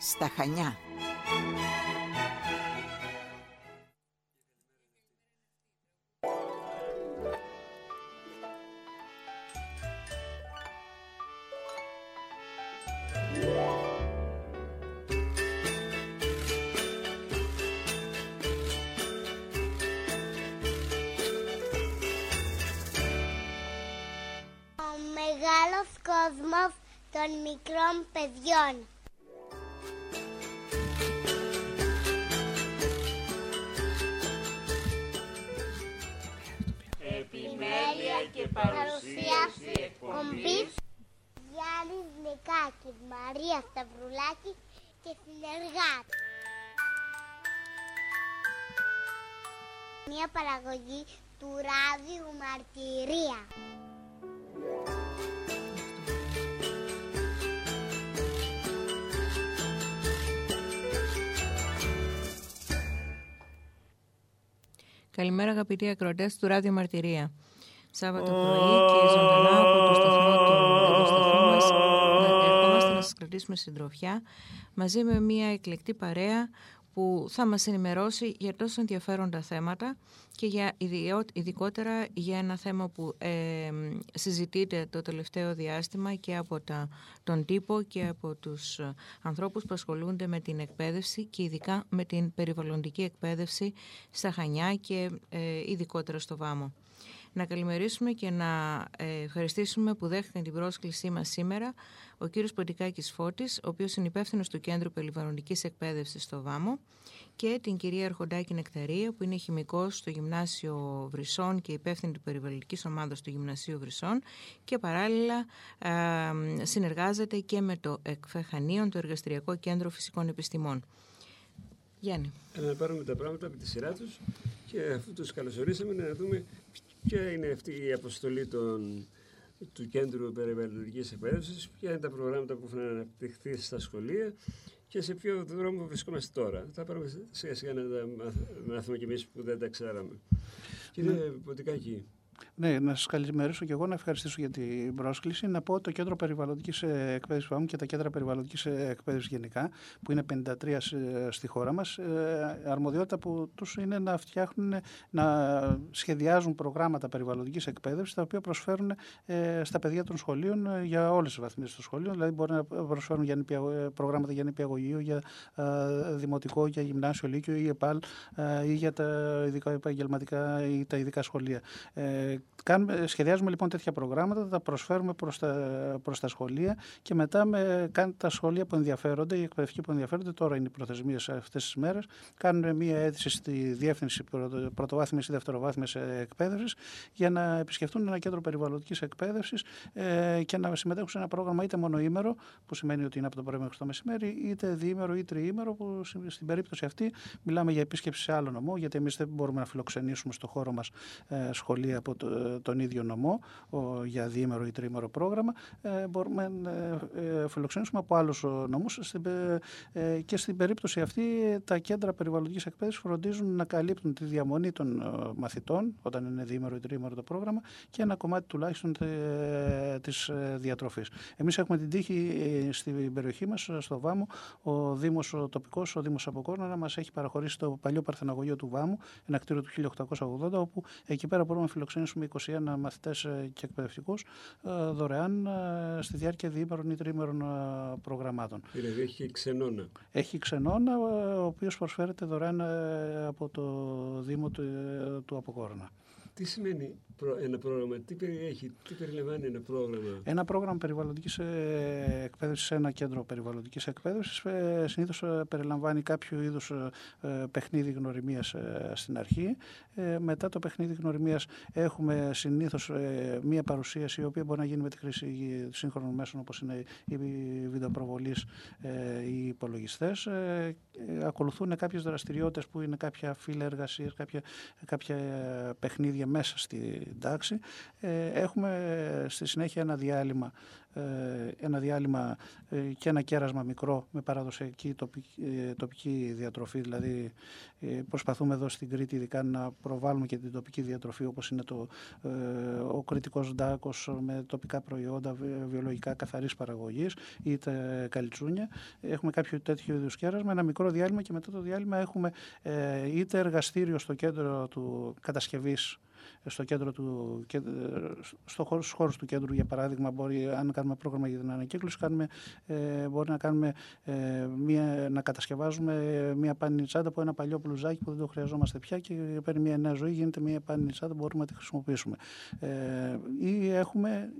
στα Χανιά. κόσμος των μικρών παιδιών. Παραγωγή του ράδιου Μαρτυρία. Καλημέρα αγαπητοί ακροατές του Ράδιο Μαρτυρία. Σάββατο πρωί και ζωντανά από το σταθμό του σταθμού μας ερχόμαστε να σας κρατήσουμε συντροφιά μαζί με μια εκλεκτή παρέα που θα μας ενημερώσει για τόσο ενδιαφέροντα θέματα και για ειδικότερα για ένα θέμα που ε, συζητείται το τελευταίο διάστημα και από τα, τον τύπο και από τους ανθρώπους που ασχολούνται με την εκπαίδευση και ειδικά με την περιβαλλοντική εκπαίδευση στα Χανιά και ε, ειδικότερα στο Βάμο να καλημερίσουμε και να ε, ευχαριστήσουμε που δέχτηκαν την πρόσκλησή μας σήμερα ο κύριος Ποντικάκης Φώτης, ο οποίος είναι υπεύθυνος του Κέντρου Περιβαλλοντικής Εκπαίδευσης στο ΒΑΜΟ και την κυρία Αρχοντάκη Νεκταρία, που είναι χημικός στο Γυμνάσιο Βρυσών και υπεύθυνη του περιβαλλοντικής ομάδας του Γυμνασίου Βρυσών και παράλληλα ε, συνεργάζεται και με το ΕΚΦΕΧΑΝΙΟΝ, το Εργαστηριακό Κέντρο Φυσικών Επιστημών. Γιάννη. Να πάρουμε τα πράγματα από τη σειρά τους και αφού τους καλωσορίσαμε να δούμε Ποια είναι αυτή η αποστολή των, του Κέντρου Περιβαλλοντικής Εκπαίδευσης, ποια είναι τα προγράμματα που έχουν αναπτυχθεί στα σχολεία και σε ποιο δρόμο βρισκόμαστε τώρα. Θα πάρουμε σιγά σιγά να τα μάθουμε κι εμείς που δεν τα ξέραμε. Κύριε ναι. Ποτικάκη, ναι, να σας καλημερίσω και εγώ να ευχαριστήσω για την πρόσκληση. Να πω το Κέντρο Περιβαλλοντικής Εκπαίδευσης ΦΑΜ και τα Κέντρα Περιβαλλοντικής Εκπαίδευσης γενικά, που είναι 53 στη χώρα μας, ε, αρμοδιότητα που τους είναι να φτιάχνουν, να σχεδιάζουν προγράμματα περιβαλλοντικής εκπαίδευσης, τα οποία προσφέρουν ε, στα παιδιά των σχολείων ε, για όλες τις βαθμίδες των σχολείων. Δηλαδή, μπορεί να προσφέρουν για προγράμματα για νηπιαγωγείο, για δημοτικό, για γυμνάσιο, λύκειο ή ΕΠΑΛ ή για τα ειδικά επαγγελματικά ή τα ειδικά σχολεία. Κάνουμε, σχεδιάζουμε λοιπόν τέτοια προγράμματα, τα προσφέρουμε προς τα, προς τα σχολεία και μετά με, τα σχολεία που ενδιαφέρονται, οι εκπαιδευτικοί που ενδιαφέρονται, τώρα είναι οι προθεσμίες αυτές τις μέρες, κάνουν μια αίτηση στη Διεύθυνση Πρωτοβάθμιας ή Δευτεροβάθμιας Εκπαίδευσης για να επισκεφτούν ένα κέντρο περιβαλλοντικής εκπαίδευσης ε, και να συμμετέχουν σε ένα πρόγραμμα είτε μονοήμερο, που σημαίνει ότι είναι από το πρωί μέχρι το μεσημέρι, είτε διήμερο ή τριήμερο, που στην περίπτωση αυτή μιλάμε για επίσκεψη σε άλλο νομό, γιατί εμείς δεν μπορούμε να φιλοξενήσουμε στο χώρο μας ε, σχολεία από το, τον ίδιο νομό ο, για διήμερο ή τρίμερο πρόγραμμα ε, μπορούμε να ε, φιλοξενήσουμε από άλλους νομούς ε, και στην περίπτωση αυτή τα κέντρα περιβαλλοντικής εκπαίδευσης φροντίζουν να καλύπτουν τη διαμονή των μαθητών όταν είναι διήμερο ή τρίμερο το πρόγραμμα και ένα κομμάτι τουλάχιστον της διατροφής. Εμείς έχουμε την τύχη στην περιοχή μας, στο Βάμο, ο Δήμος ο τοπικός, ο Δήμος Αποκόρνα μας έχει παραχωρήσει το παλιό παρθεναγωγείο του Βάμου, ένα κτίριο του 1880, όπου εκεί πέρα μπορούμε να φιλοξενήσουμε 21 μαθητές ε, και εκπαιδευτικούς ε, δωρεάν ε, στη διάρκεια διήμερων ή τρίμερων προγραμμάτων. Δηλαδή έχει ξενώνα. Έχει ξενώνα, ο οποίος προσφέρεται δωρεάν από το Δήμο του, του Αποκόρνα. Τι σημαίνει ένα πρόγραμμα, τι περιέχει, τι περιλαμβάνει ένα πρόγραμμα; Ένα πρόγραμμα περιβαλλοντικής ε, εκπαίδευσης, ένα κέντρο περιβαλλοντικής εκπαίδευσης ε, συνήθως ε, περιλαμβάνει κάποιο είδους παιχνίδι γνωριμίας στην αρχή. Μετά το παιχνίδι γνωριμίας έχουμε συνήθως μία παρουσίαση η οποία μπορεί να γίνει με τη χρήση σύγχρονων μέσων όπως είναι οι βιντεοπροβολής ή οι υπολογιστές. Ακολουθούν κάποιες δραστηριότητες που είναι κάποια φύλλα εργασίας, κάποια, κάποια παιχνίδια μέσα στη, τάξη. Έχουμε στη συνέχεια ένα διάλειμμα ε, ένα διάλειμμα ε, και ένα κέρασμα μικρό με παραδοσιακή τοπική, ε, τοπική διατροφή. Δηλαδή προσπαθούμε εδώ στην Κρήτη ειδικά να προβάλλουμε και την τοπική διατροφή όπως είναι το, ο κριτικός ντάκος με τοπικά προϊόντα βιολογικά καθαρής παραγωγής ή τα καλιτσούνια. Έχουμε κάποιο τέτοιο είδους κέρασμα, ένα μικρό διάλειμμα και μετά το διάλειμμα έχουμε είτε εργαστήριο στο κέντρο του κατασκευής στο κέντρο του, στο χώρο, στους χώρους του κέντρου για παράδειγμα μπορεί, αν κάνουμε πρόγραμμα για την ανακύκλωση κάνουμε, ε, μπορεί να, κάνουμε, ε, μια, να κατασκευάζουμε μια πάνινη τσάντα από ένα παλιό πλουζάκι που δεν το χρειαζόμαστε πια και παίρνει μια νέα ζωή γίνεται μια πάνινη τσάντα που μπορούμε να τη χρησιμοποιήσουμε. Ε, ή έχουμε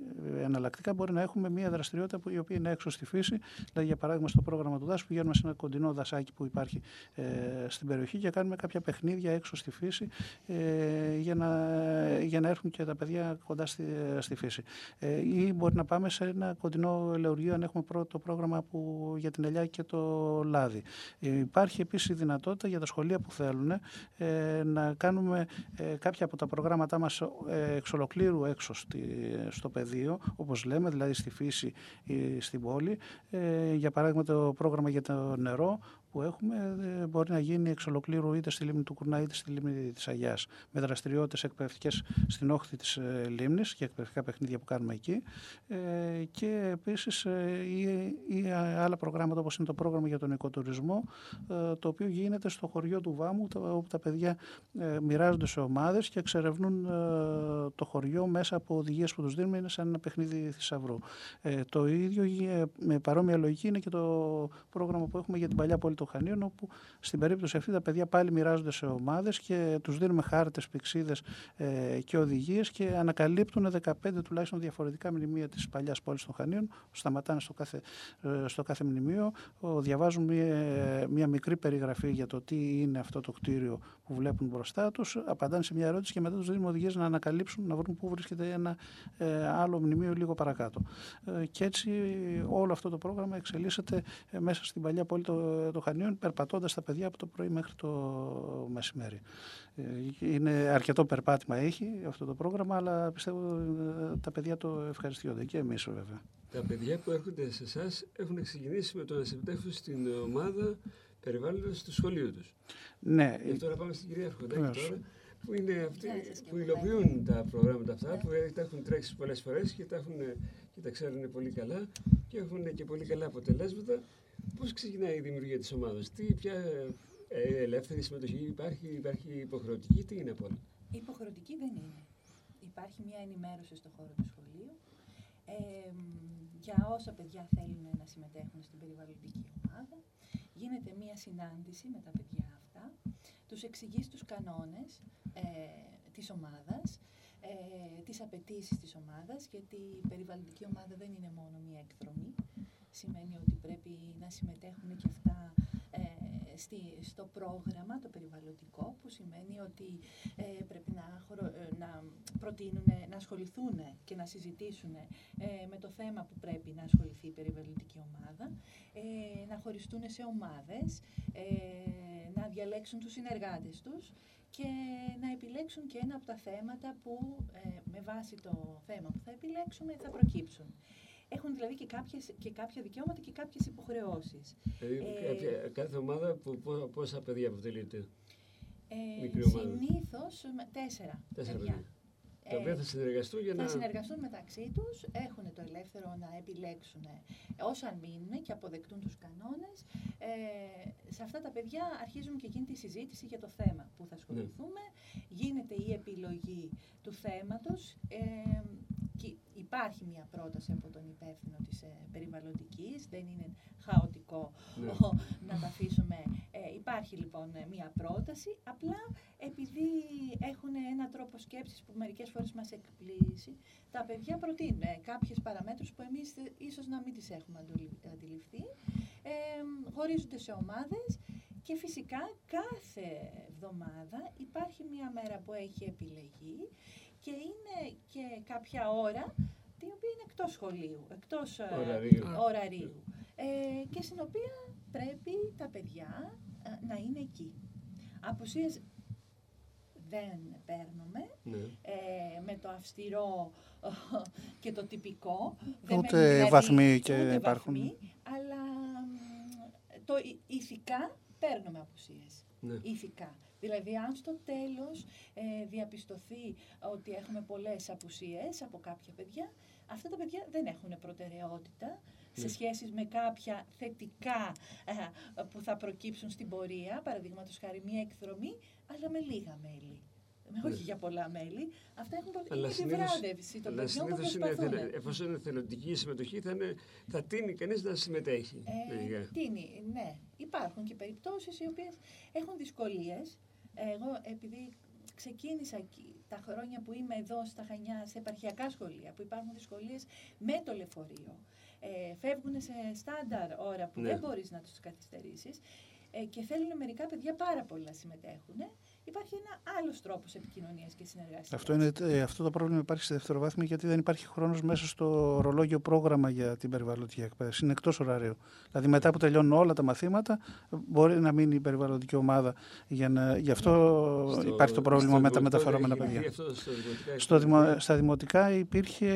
εναλλακτικά μπορεί να έχουμε μια δραστηριότητα που, η οποία είναι έξω στη φύση. Δηλαδή για παράδειγμα στο πρόγραμμα του δάσου πηγαίνουμε σε ένα κοντινό δασάκι που υπάρχει ε, στην περιοχή και κάνουμε κάποια παιχνίδια έξω στη φύση ε, για να για να έρθουν και τα παιδιά κοντά στη, στη φύση. Ε, ή μπορεί να πάμε σε ένα κοντινό ελεουργείο αν έχουμε το πρόγραμμα που, για την ελιά και το λάδι. Ε, υπάρχει επίσης η δυνατότητα για τα σχολεία που θέλουν ε, να κάνουμε ε, κάποια από τα προγράμματά μας ε, εξ ολοκλήρου έξω στη, στο πεδίο, όπως λέμε, δηλαδή στη φύση ή στην πόλη. Ε, για παράδειγμα το πρόγραμμα για το νερό που έχουμε ε, μπορεί να γίνει εξ ολοκλήρου είτε στη λίμνη του Κουρνά είτε στη λίμνη της Αγιάς με δραστηριότητες εκπαιδευτικές στην όχθη της ε, λίμνης και εκπαιδευτικά παιχνίδια που κάνουμε εκεί ε, και επίσης ή, ή άλλα προγράμματα όπως είναι το πρόγραμμα για τον οικοτουρισμό το οποίο γίνεται στο χωριό του Βάμου όπου τα παιδιά μοιράζονται σε ομάδες και εξερευνούν το χωριό μέσα από οδηγίες που τους δίνουμε είναι σαν ένα παιχνίδι θησαυρού. Το ίδιο με παρόμοια λογική είναι και το πρόγραμμα που έχουμε για την παλιά πόλη των Χανίων, όπου στην περίπτωση αυτή τα παιδιά πάλι μοιράζονται σε ομάδες και τους δίνουμε χάρτες, πηξίδες ε, και οδηγίες και ανακαλύπτουν 15 τουλάχιστον διαφορετικά μνημεία της παλιάς πόλης των Χανίων. Σταματάνε στο κάθε, ε, στο κάθε μνημείο, διαβάζουν μια, μια μικρή περιγραφή για το τι είναι αυτό το κτίριο που βλέπουν μπροστά τους, απαντάνε σε μια ερώτηση και μετά τους δίνουμε οδηγίες να ανακαλύψουν, να βρουν πού βρίσκεται ένα ε, άλλο μνημείο λίγο παρακάτω. Ε, και έτσι όλο αυτό το πρόγραμμα εξελίσσεται ε, μέσα στην παλιά πόλη των το Χανίων, περπατώντας τα παιδιά από το πρωί μέχρι το μεσημέρι. Ε, είναι αρκετό περπάτημα έχει αυτό το πρόγραμμα, αλλά πιστεύω ε, τα παιδιά το ευχαριστιόνται και εμείς βέβαια. Τα παιδιά που έρχονται σε εσάς έχουν ξεκινήσει με το να συμμετέχουν στην ομάδα περιβάλλοντος του σχολείου τους. Ναι. Και τώρα πάμε στην κυρία Αρχοντάκη τώρα, που είναι αυτοί που υλοποιούν τα προγράμματα αυτά, που τα έχουν τρέξει πολλές φορές και, τα και τα ξέρουν πολύ καλά και έχουν και πολύ καλά αποτελέσματα. Πώς ξεκινάει η δημιουργία της ομάδας, Τι ποια ε, ελεύθερη συμμετοχή υπάρχει, υπάρχει υποχρεωτική, τι είναι από όλα; Υποχρεωτική δεν είναι. Υπάρχει μια ενημέρωση στο χώρο του σχολείου ε, για όσα παιδιά θέλουν να συμμετέχουν στην περιβαλλοντική ομάδα. Γίνεται μια συνάντηση με τα παιδιά αυτά, τους εξηγείς τους κανόνες ε, της ομάδας, ε, τις απαιτήσεις της ομάδας, γιατί η περιβαλλοντική ομάδα δεν είναι μόνο μια εκδρομή, σημαίνει ότι πρέπει να συμμετέχουν και αυτά ε, στη, στο πρόγραμμα το περιβαλλοντικό που σημαίνει ότι ε, πρέπει να, ε, να προτείνουν, να ασχοληθούν και να συζητήσουν με το θέμα που πρέπει να ασχοληθεί η περιβαλλοντική ομάδα, να χωριστούν σε ομάδες, να διαλέξουν τους συνεργάτες τους και να επιλέξουν και ένα από τα θέματα που με βάση το θέμα που θα επιλέξουμε θα προκύψουν. Έχουν δηλαδή και, κάποιες, και κάποια δικαιώματα και κάποιες υποχρεώσεις. Ε, κάθε ομάδα που, πόσα παιδιά αποτελείται; Ε, Μικρή ομάδα. Συνήθως τέσσερα, τέσσερα παιδιά. Τα οποία θα συνεργαστούν για να... Θα συνεργαστούν μεταξύ τους, έχουν το ελεύθερο να επιλέξουν όσαν μείνουν και αποδεκτούν τους κανόνες. Ε, σε αυτά τα παιδιά αρχίζουν και γίνεται η συζήτηση για το θέμα που θα ναι. ασχοληθούμε. Γίνεται η επιλογή του θέματος. Ε, υπάρχει μια πρόταση από τον υπεύθυνο της ε, περιβαλλοντικής, δεν είναι χαοτικό ναι. να τα αφήσουμε. Ε, υπάρχει λοιπόν ε, μια πρόταση, απλά επειδή έχουν ένα τρόπο σκέψης που μερικές φορές μας εκπλήσει, τα παιδιά προτείνουν ε, κάποιες παραμέτρους που εμείς ίσως να μην τις έχουμε αντιληφθεί, ε, χωρίζονται σε ομάδες και φυσικά κάθε εβδομάδα υπάρχει μια μέρα που έχει επιλεγεί και είναι και κάποια ώρα η οποία είναι εκτός σχολείου, εκτός ε, ωραρίου, ωραρίου ε, και στην οποία πρέπει τα παιδιά ε, να είναι εκεί. Αποσίες δεν παίρνουμε. Ναι. Ε, με το αυστηρό και το τυπικό. Δεν Ούτε μένουν δηλαδή βαθμοί και ούτε υπάρχουν. βαθμοί, αλλά μ, το η- ηθικά παίρνουμε απουσίες. Ναι. Ηθικά. Δηλαδή, αν στο τέλος ε, διαπιστωθεί ότι έχουμε πολλές απουσίες από κάποια παιδιά, αυτά τα παιδιά δεν έχουν προτεραιότητα σε Ναι. σχέση με κάποια θετικά ε, που θα προκύψουν στην πορεία, παραδείγματος χάρη μία εκδρομή, αλλά με λίγα μέλη. Με- Όχι Ναι. για πολλά μέλη. Αυτά έχουν προ- Αλλά είναι συνήθως- επιβράβευση των Αλλά παιδιών που συνήθως είναι, προσπαθούν. εθελε- εφόσον είναι θελοντική η συμμετοχή, θα, είναι, θα τίνει κανείς να συμμετέχει. Ε, Λογικά. τίνει, ναι. Υπάρχουν και περιπτώσεις οι οποίες έχουν δυσκολίες. Εγώ επειδή ξεκίνησα εκεί τα χρόνια που είμαι εδώ στα Χανιά, σε επαρχιακά σχολεία, που υπάρχουν δυσκολίες με το λεωφορείο. Ε, φεύγουν σε στάνταρ ώρα που Ναι. δεν μπορείς να τους καθυστερήσεις ε, και θέλουν μερικά παιδιά πάρα πολύ να συμμετέχουν. Υπάρχει ένα άλλος τρόπος επικοινωνίας και συνεργασίας. Αυτό, είναι, ε, αυτό το πρόβλημα υπάρχει στη δευτεροβάθμια γιατί δεν υπάρχει χρόνος μέσα στο ρολόγιο πρόγραμμα για την περιβαλλοντική εκπαίδευση. Είναι εκτός ωραρίου. Δηλαδή, μετά που τελειώνουν όλα τα μαθήματα, μπορεί να μείνει η περιβαλλοντική ομάδα. Για να, γι' αυτό Στο- υπάρχει το πρόβλημα στο με τα δημοτικό μεταφερόμενα έχει παιδιά. λυθεί Αυτό στο δημοτικά Στο έχει δημο, λυθεί. στα δημοτικά υπήρχε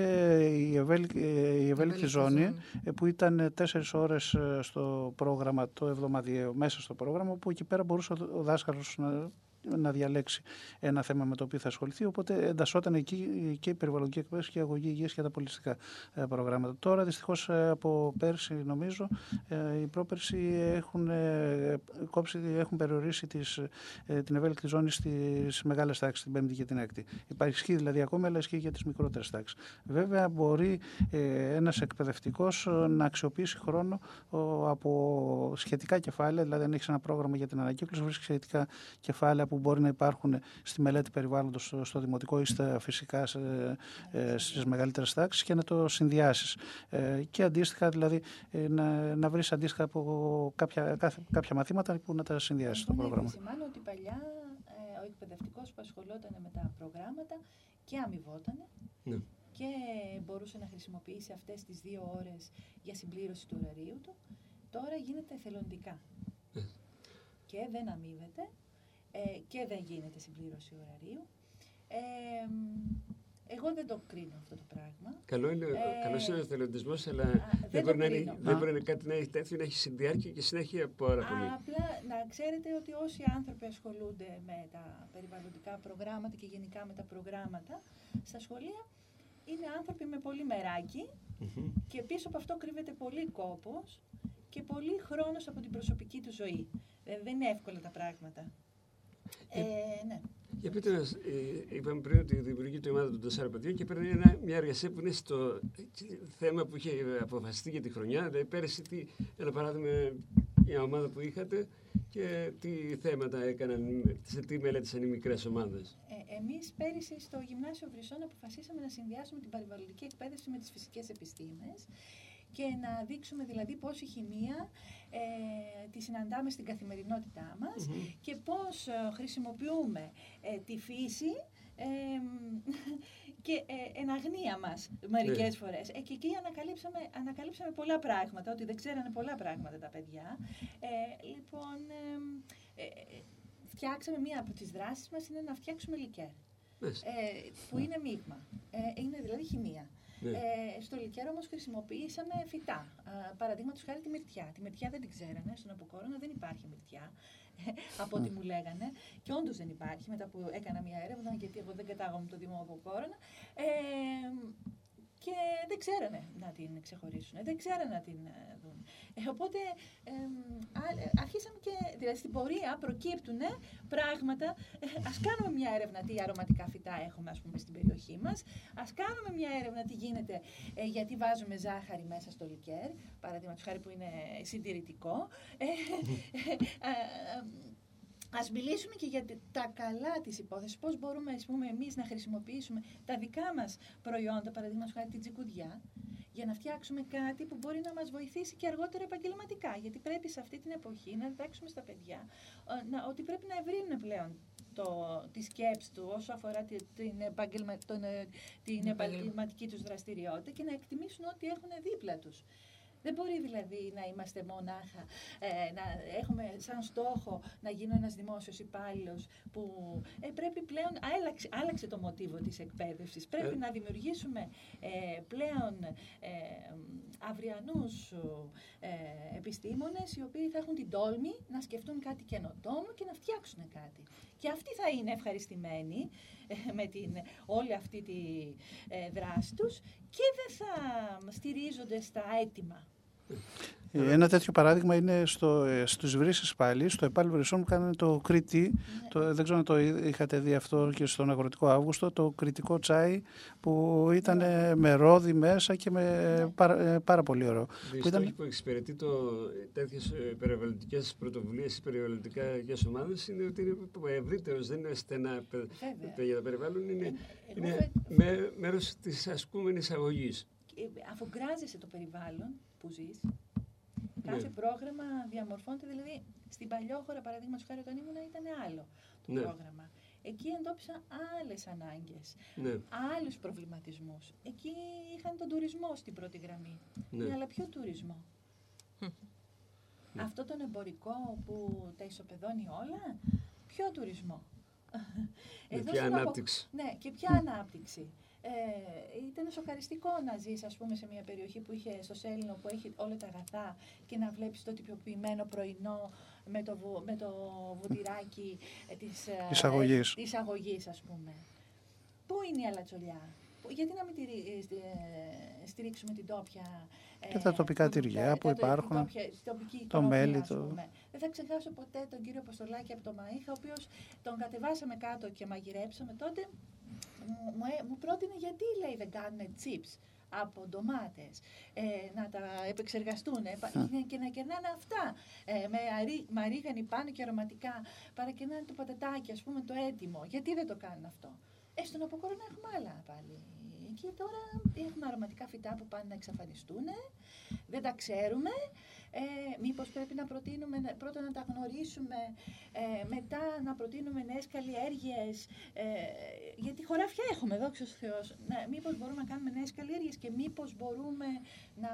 η ευέλικτη, η ευέλικτη Ευέλικτη ζώνη ζώνη. ε, που ήταν τέσσερις ώρες ε, στο πρόγραμμα το εβδομαδιαίο, μέσα στο πρόγραμμα, που εκεί πέρα μπορούσε ο ο δάσκαλος να, να διαλέξει ένα θέμα με το οποίο θα ασχοληθεί. Οπότε εντασσόταν εκεί και η περιβαλλοντική εκπαίδευση και η αγωγή υγείας και τα πολιτιστικά ε, προγράμματα. Τώρα δυστυχώς ε, από πέρσι νομίζω ε, οι πρόπερσι έχουν, ε, κόψει, έχουν περιορίσει τις, ε, την ευέλικτη ζώνη στις μεγάλες τάξεις, την πέμπτη και την έκτη. Υπάρχει ισχύει δηλαδή ακόμη, αλλά ισχύει για τις μικρότερες τάξεις. Βέβαια μπορεί ε, ένας εκπαιδευτικός ε, να αξιοποιήσει χρόνο ο, από σχετικά κεφάλαια, δηλαδή αν έχεις ένα πρόγραμμα για την ανακύκλωση, βρίσκεις σχετικά κεφάλαια που μπορεί να υπάρχουν στη μελέτη περιβάλλοντος στο, στο δημοτικό ή στα φυσικά σε, ε, στις μεγαλύτερες τάξεις και να το συνδυάσεις. Ε, και αντίστοιχα δηλαδή ε, να, να βρεις αντίστοιχα από κάποια, κάθε, κάποια μαθήματα που να τα συνδυάσεις στο Εγώ να πρόγραμμα. επισημάνω ότι παλιά ε, ο εκπαιδευτικός που ασχολόταν με τα προγράμματα και αμοιβόταν Ναι. και μπορούσε να χρησιμοποιήσει αυτές τις δύο ώρες για συμπλήρωση του ωραρίου του. Τώρα γίνεται εθελοντικά. Ναι. Και δεν αμείβεται ε, και δεν γίνεται συμπλήρωση ωραρίου. Ε, μ, εγώ δεν το κρίνω αυτό το πράγμα. Καλό είναι, Ε, καλός είναι ο εθελοντισμός, αλλά δεν δεν, το μπορεί να είναι, κρίνω. δεν Α. μπορεί να είναι κάτι να έχει τέτοιο, να έχει συνδιάρκεια και συνέχεια πάρα πολύ. Απλά να ξέρετε ότι όσοι άνθρωποι ασχολούνται με τα περιβαλλοντικά προγράμματα και γενικά με τα προγράμματα στα σχολεία είναι άνθρωποι με πολύ μεράκι Μμμ. και πίσω από αυτό κρύβεται πολύ κόπος και πολύ χρόνος από την προσωπική του ζωή. Ε, δεν είναι εύκολα τα πράγματα. Ε, ναι. Για πείτε μας, ε, είπαμε πριν ότι δημιουργείται η ομάδα των τεσσάρων παιδιών και παίρνει ένα, μια εργασία που είναι στο θέμα που είχε αποφασιστεί για τη χρονιά. Δηλαδή πέρυσι, τι, ένα παράδειγμα, μια ομάδα που είχατε και τι θέματα έκαναν, σε τι μελέτησαν οι μικρές ομάδες. Ε, εμείς πέρυσι στο Γυμνάσιο Βρυσών αποφασίσαμε να συνδυάσουμε την περιβαλλοντική εκπαίδευση με τις φυσικές επιστήμες και να δείξουμε δηλαδή πώς η χημεία ε, τη συναντάμε στην καθημερινότητά μας Μμμ. και πώς ε, χρησιμοποιούμε ε, τη φύση ε, και ε, εν αγνία μας μερικές Ναι. φορές. Ε, και εκεί ανακαλύψαμε, ανακαλύψαμε πολλά πράγματα, ότι δεν ξέρανε πολλά πράγματα τα παιδιά. Ε, λοιπόν, ε, ε, ε, φτιάξαμε μία από τις δράσεις μας είναι να φτιάξουμε λικέρ, Μάλιστα. ε, που είναι μείγμα. Ε, είναι δηλαδή χημεία. Ναι. Ε, στο λικέρ όμως χρησιμοποιήσαμε φυτά. Παραδείγματος χάρη τη μυρτιά. Τη μυρτιά δεν την ξέρανε. Στον Αποκόρονα δεν υπάρχει μυρτιά. από ό,τι μου λέγανε. Και όντως δεν υπάρχει. Μετά που έκανα μια έρευνα, γιατί εγώ δεν κατάγομαι το Δήμο Αποκόρονα. Ε, και δεν ξέρανε να την ξεχωρίσουν, δεν ξέρανε να την ε, δουν. Ε, οπότε εμ, α- ε, αρχίσαμε και, δηλαδή στην πορεία προκύπτουν πράγματα. Ε, ας κάνουμε μια έρευνα τι αρωματικά φυτά έχουμε ας πούμε στην περιοχή μας. Ας κάνουμε μια έρευνα τι γίνεται ε, γιατί βάζουμε ζάχαρη μέσα στο λικέρ, παραδείγματος χάρη που είναι συντηρητικό. Ε, ε, ε, Ας μιλήσουμε και για τα καλά της υπόθεσης, πώς μπορούμε ας πούμε, εμείς να χρησιμοποιήσουμε τα δικά μας προϊόντα, παραδείγματος χάρη την τσικουδιά, για να φτιάξουμε κάτι που μπορεί να μας βοηθήσει και αργότερα επαγγελματικά. Γιατί πρέπει σε αυτή την εποχή να διδάξουμε στα παιδιά ε, να, ότι πρέπει να ευρύνουν πλέον το, τη σκέψη του όσο αφορά τη- την, επαγγελμα, τον, ε, την Επαγγελμα- επαγγελματική τους δραστηριότητα και να εκτιμήσουν ό,τι έχουν δίπλα τους. Δεν μπορεί δηλαδή να είμαστε μονάχα, ε, να έχουμε σαν στόχο να γίνω ένας δημόσιος υπάλληλος που ε, πρέπει πλέον, άλλαξε, άλλαξε το μοτίβο της εκπαίδευσης. Πρέπει Ε. να δημιουργήσουμε ε, πλέον ε, αυριανούς ε, επιστήμονες οι οποίοι θα έχουν την τόλμη να σκεφτούν κάτι καινοτόμο και να φτιάξουν κάτι. Και αυτοί θα είναι ευχαριστημένοι ε, με την, όλη αυτή τη ε, δράση τους και δεν θα στηρίζονται στα αίτημα. Ε, Ένα τέτοιο παράδειγμα είναι στο, ε, στους Βρύσες πάλι, στο Επάλ Βρυσών που κάνανε το Κρήτη, το, δεν ξέρω αν το εί- είχατε δει αυτό και στον Αγροτικό Αύγουστο, το κριτικό τσάι που ήταν ε, με ρόδι μέσα και με πάρα, ε, πάρα πολύ ωραίο. Οι Που ήταν- στόχοι που εξυπηρετεί το, τέτοιες ε, περιβαλλοντικές πρωτοβουλίες ή περιβαλλοντικά ομάδες είναι ότι είναι ευρύτερος, δεν είναι στενά παι- Βέβαια. παι- για το περιβάλλον, είναι, εγώ είναι φε- με, μέρος της ασκούμενης αγωγής. Ε, αφογκράζεσαι το περιβάλλον που ζεις. Ναι. Κάθε πρόγραμμα διαμορφώνεται, δηλαδή στην παλιόχώρα, παραδείγματος χάρη, όταν ήμουν ήταν άλλο το Ναι. πρόγραμμα. Εκεί εντόπισα άλλες ανάγκες, Ναι, άλλους προβληματισμούς. Εκεί είχαν τον τουρισμό στην πρώτη γραμμή. ναι. Ναι, αλλά ποιο τουρισμό; Αυτό τον εμπορικό που τα ισοπεδώνει όλα, ποιο τουρισμό; Με Εδώ ποια στον απο- ανάπτυξη. Ναι, και ποια ανάπτυξη; Ε, ήταν σοκαριστικό να ζεις ας πούμε σε μια περιοχή που είχε στο Σέλινο που έχει όλα τα αγαθά και να βλέπεις το τυποποιημένο πρωινό με το, βου- με το βουτυράκι ε, της, ε, Εισαγωγής. ε, της αγωγής ας πούμε. Πού είναι η αλατσολιά; Πού- Γιατί να μην τηρεί- ε, στι- ε, στηρίξουμε την τόπια ε, Και τα τοπικά produkta- τυριά που τα- την υπάρχουν, τόπια- την τοπική το οικονομία, μέλι, ας το- πούμε. Δεν θα ξεχάσω ποτέ τον κύριο Αποστολάκη από το Μαΐχα, ο οποίος τον κατεβάσαμε κάτω και μαγειρέψαμε τότε. Μου, μου, ε- μου πρότεινε γιατί λέει δεν κάνουν chips από ντομάτες, ε, να τα επεξεργαστούν ε, πα- και να κερνάνε αυτά ε, με αρί, μαρίγανη πάνω και αρωματικά, παρακερνάνε το πατατάκι, ας πούμε, το έτοιμο. Γιατί δεν το κάνουν αυτό; Ε, στον Αποκόρο να έχουμε άλλα πάλι. Εκεί τώρα έχουμε αρωματικά φυτά που πάνε να εξαφανιστούν, δεν τα ξέρουμε. Ε, μήπως πρέπει να προτείνουμε, να- πρώτα να τα γνωρίσουμε, ε, μετά να προτείνουμε νέες καλλιέργειες, ε, γιατί χωράφια έχουμε, δόξα τω Θεώς. Ναι, μήπως μπορούμε να κάνουμε νέες καλλιέργειες και μήπως μπορούμε να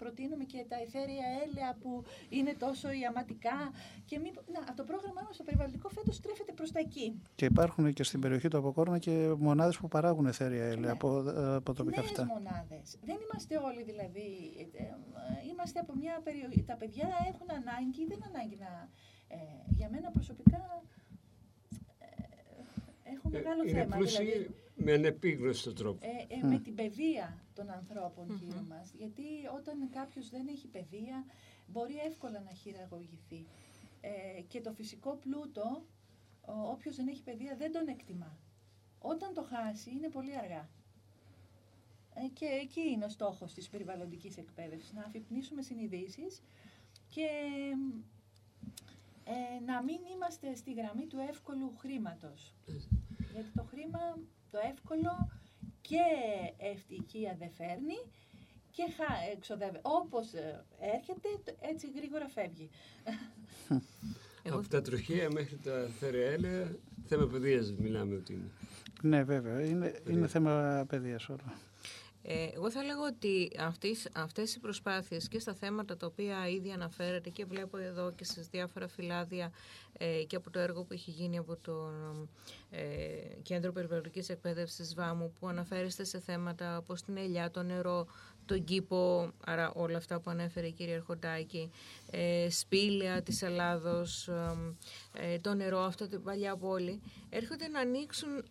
προτείνουμε και τα εθέρια έλαια που είναι τόσο ιαματικά και μήπως, να, το πρόγραμμά μας το περιβαλλοντικό φέτος στρέφεται προς τα εκεί. Και υπάρχουν και στην περιοχή του Αποκόρνα και μονάδες που παράγουν εθέρια έλαια Ναι. από, ε, από τοπικά Νέες φυτά. μονάδες. Δεν είμαστε όλοι δηλαδή, ε, ε, είμαστε από μια περιοχή, τα παιδιά έχουν ανάγκη, δεν ανάγκη να, ε, για μένα προσωπικά ε, έχω Ε, μεγάλο είναι θέμα. πλούσιοι Δηλαδή, με ανεπίγνωστο τρόπο. ε, ε, με την παιδεία των ανθρώπων γύρω μας. Γιατί όταν κάποιος δεν έχει παιδεία, μπορεί εύκολα να χειραγωγηθεί. Ε, και το φυσικό πλούτο, ο, όποιος δεν έχει παιδεία δεν τον εκτιμά. Όταν το χάσει, είναι πολύ αργά. Ε, και εκεί είναι ο στόχος της περιβαλλοντικής εκπαίδευσης, να αφυπνίσουμε συνειδήσεις και ε, να μην είμαστε στη γραμμή του εύκολου χρήματος. Γιατί το χρήμα, το εύκολο και ευτυχία δεν φέρνει και χα, εξοδεύει. Όπως ε, έρχεται, το- έτσι γρήγορα φεύγει. Εγώ Από τα τροχαία μέχρι τα θερεέλαια, θέμα παιδείας μιλάμε ότι είναι. Ναι, βέβαια. Είναι, είναι θέμα παιδείας όλο. Ε, εγώ θα λέγω ότι αυτές, αυτές οι προσπάθειες και στα θέματα τα οποία ήδη αναφέρεται και βλέπω εδώ και στις διάφορα φυλάδια ε, και από το έργο που έχει γίνει από το ε, Κέντρο Περιβαλλοντικής Εκπαίδευσης ΒΑΜΟΥ που αναφέρεστε σε θέματα όπως την ελιά, το νερό, τον κήπο, άρα όλα αυτά που ανέφερε η κυρία Αρχοντάκη, ε, σπήλαια της Ελλάδος, ε, ε, το νερό, αυτό την παλιά πόλη, έρχονται να ανοίξουν ε,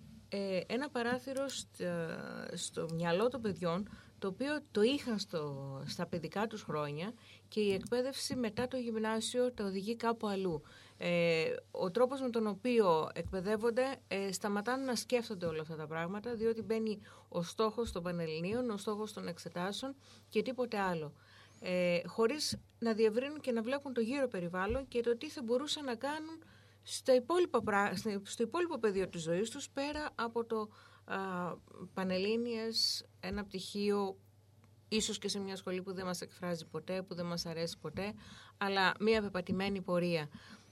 ένα παράθυρο στα- στο μυαλό των παιδιών το οποίο το είχαν στο, στα παιδικά τους χρόνια και η εκπαίδευση μετά το γυμνάσιο τα οδηγεί κάπου αλλού. Ε, ο τρόπος με τον οποίο εκπαιδεύονται ε, σταματάνε να σκέφτονται όλα αυτά τα πράγματα διότι μπαίνει ο στόχος των πανελληνίων, ο στόχος των εξετάσεων και τίποτε άλλο. Ε, χωρίς να διευρύνουν και να βλέπουν το γύρο περιβάλλον και το τι θα μπορούσαν να κάνουν στα υπόλοιπα, πρά- στο- στο υπόλοιπο πεδίο της ζωής τους πέρα από το α, Πανελλήνιες, ένα πτυχίο ίσως και σε μια σχολή που δεν μας εκφράζει ποτέ, που δεν μας αρέσει ποτέ, αλλά μια πεπατημένη πορεία.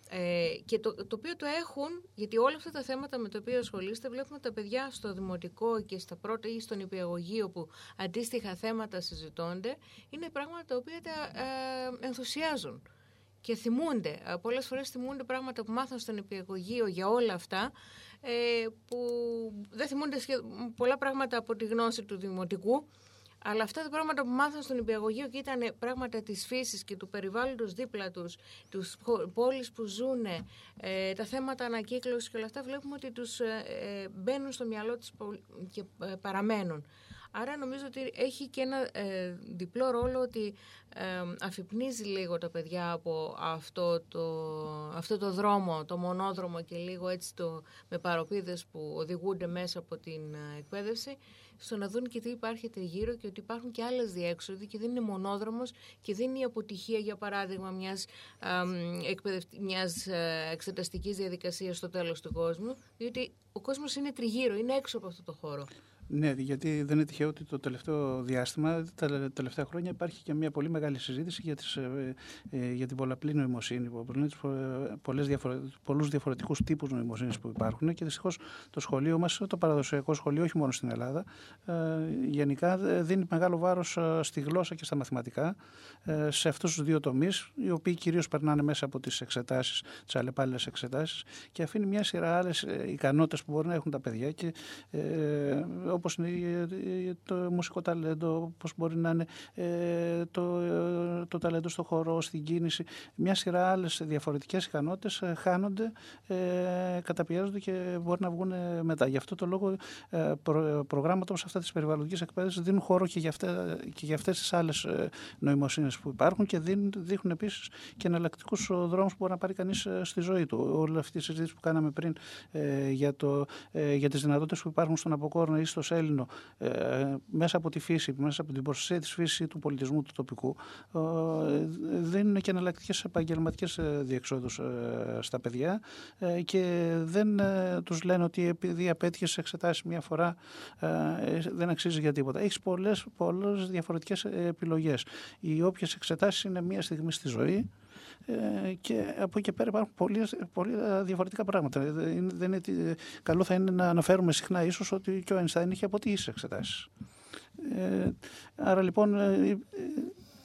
Ε, και το, το οποίο το έχουν, γιατί όλα αυτά τα θέματα με τα οποία ασχολείστε, βλέπουμε τα παιδιά στο δημοτικό και στα πρώτα ή στον υπηαγωγείο που αντίστοιχα θέματα συζητώνται, είναι πράγματα τα οποία τα ε, ενθουσιάζουν και θυμούνται. Ε, πολλές φορές θυμούνται πράγματα που μάθαν στον υπηαγωγείο για όλα αυτά, ε, που δεν θυμούνται πολλά πράγματα από τη γνώση του δημοτικού, αλλά αυτά τα πράγματα που μάθαν στον υπηαγωγείο και ήταν πράγματα της φύσης και του περιβάλλοντος δίπλα τους, τους πόλεις που ζουν, ε, τα θέματα ανακύκλωσης και όλα αυτά, βλέπουμε ότι τους ε, ε μπαίνουν στο μυαλό τους και ε, παραμένουν. Άρα νομίζω ότι έχει και ένα ε, διπλό ρόλο ότι ε, αφυπνίζει λίγο τα παιδιά από αυτό το, αυτό το δρόμο, το μονόδρομο και λίγο έτσι το, με παροπίδες που οδηγούνται μέσα από την ε, εκπαίδευση στο να δουν και τι υπάρχει τριγύρω και ότι υπάρχουν και άλλες διέξοδοι και δεν είναι μονόδρομος και δεν είναι η αποτυχία για παράδειγμα μιας, ε, μιας εξεταστικής διαδικασίας στο τέλος του κόσμου διότι ο κόσμος είναι τριγύρω, είναι έξω από αυτό το χώρο. Ναι, γιατί δεν είναι τυχαίο ότι το τελευταίο διάστημα, τα τελευταία χρόνια υπάρχει και μια πολύ μεγάλη συζήτηση για, τις, ε, ε, για την πολλαπλή νοημοσύνη, πολλές διαφορε, πολλούς διαφορετικούς τύπους νοημοσύνης που υπάρχουν και δυστυχώς το σχολείο μας, το παραδοσιακό σχολείο, όχι μόνο στην Ελλάδα, ε, γενικά δίνει μεγάλο βάρος στη γλώσσα και στα μαθηματικά, σε αυτούς τους δύο τομείς, οι οποίοι κυρίως περνάνε μέσα από τις εξετάσεις, τις αλλεπάλληλες εξετάσεις και αφήνει μια σειρά άλλες ικανότητες που μπορεί να έχουν τα παιδιά και όπως είναι το μουσικό ταλέντο, πώς μπορεί να είναι ε, το, το ταλέντο στο χώρο, στην κίνηση. Μια σειρά άλλες διαφορετικές ικανότητες ε, χάνονται, ε, καταπιέζονται και μπορεί να βγουν μετά. Γι' αυτό το λόγο προ, προγράμματα όπως αυτά της περιβαλλοντικής εκπαίδευσης δίνουν χώρο και για, αυτά, και για αυτές τις άλλες νοημοσύνες που υπάρχουν και δίνουν, δείχνουν επίσης και εναλλακτικούς δρόμους που μπορεί να πάρει κανείς στη ζωή του. Όλη αυτή η συζήτηση που κάναμε πριν για, το, για τις δυνατότητες που υπάρχουν στον Αποκόρνο ή στο Έλληνο ε, μέσα από τη φύση, μέσα από την προστασία της φύσης του πολιτισμού του τοπικού ε, δίνουν και εναλλακτικές επαγγελματικές ε, διεξόδους ε, στα παιδιά ε, και δεν ε, τους λένε ότι επειδή απέτυχες εξετάσεις μια φορά δεν αξίζει για τίποτα. Έχεις πολλές, πολλές διαφορετικές επιλογές. Οι όποιες εξετάσεις είναι μια στιγμή στη ζωή ε, και από εκεί και πέρα υπάρχουν πολύ, πολύ διαφορετικά πράγματα. Δεν είναι, καλό θα είναι να αναφέρουμε συχνά ίσως ότι και ο Einstein είχε αποτύχει εξετάσεις. Ε, άρα λοιπόν ε,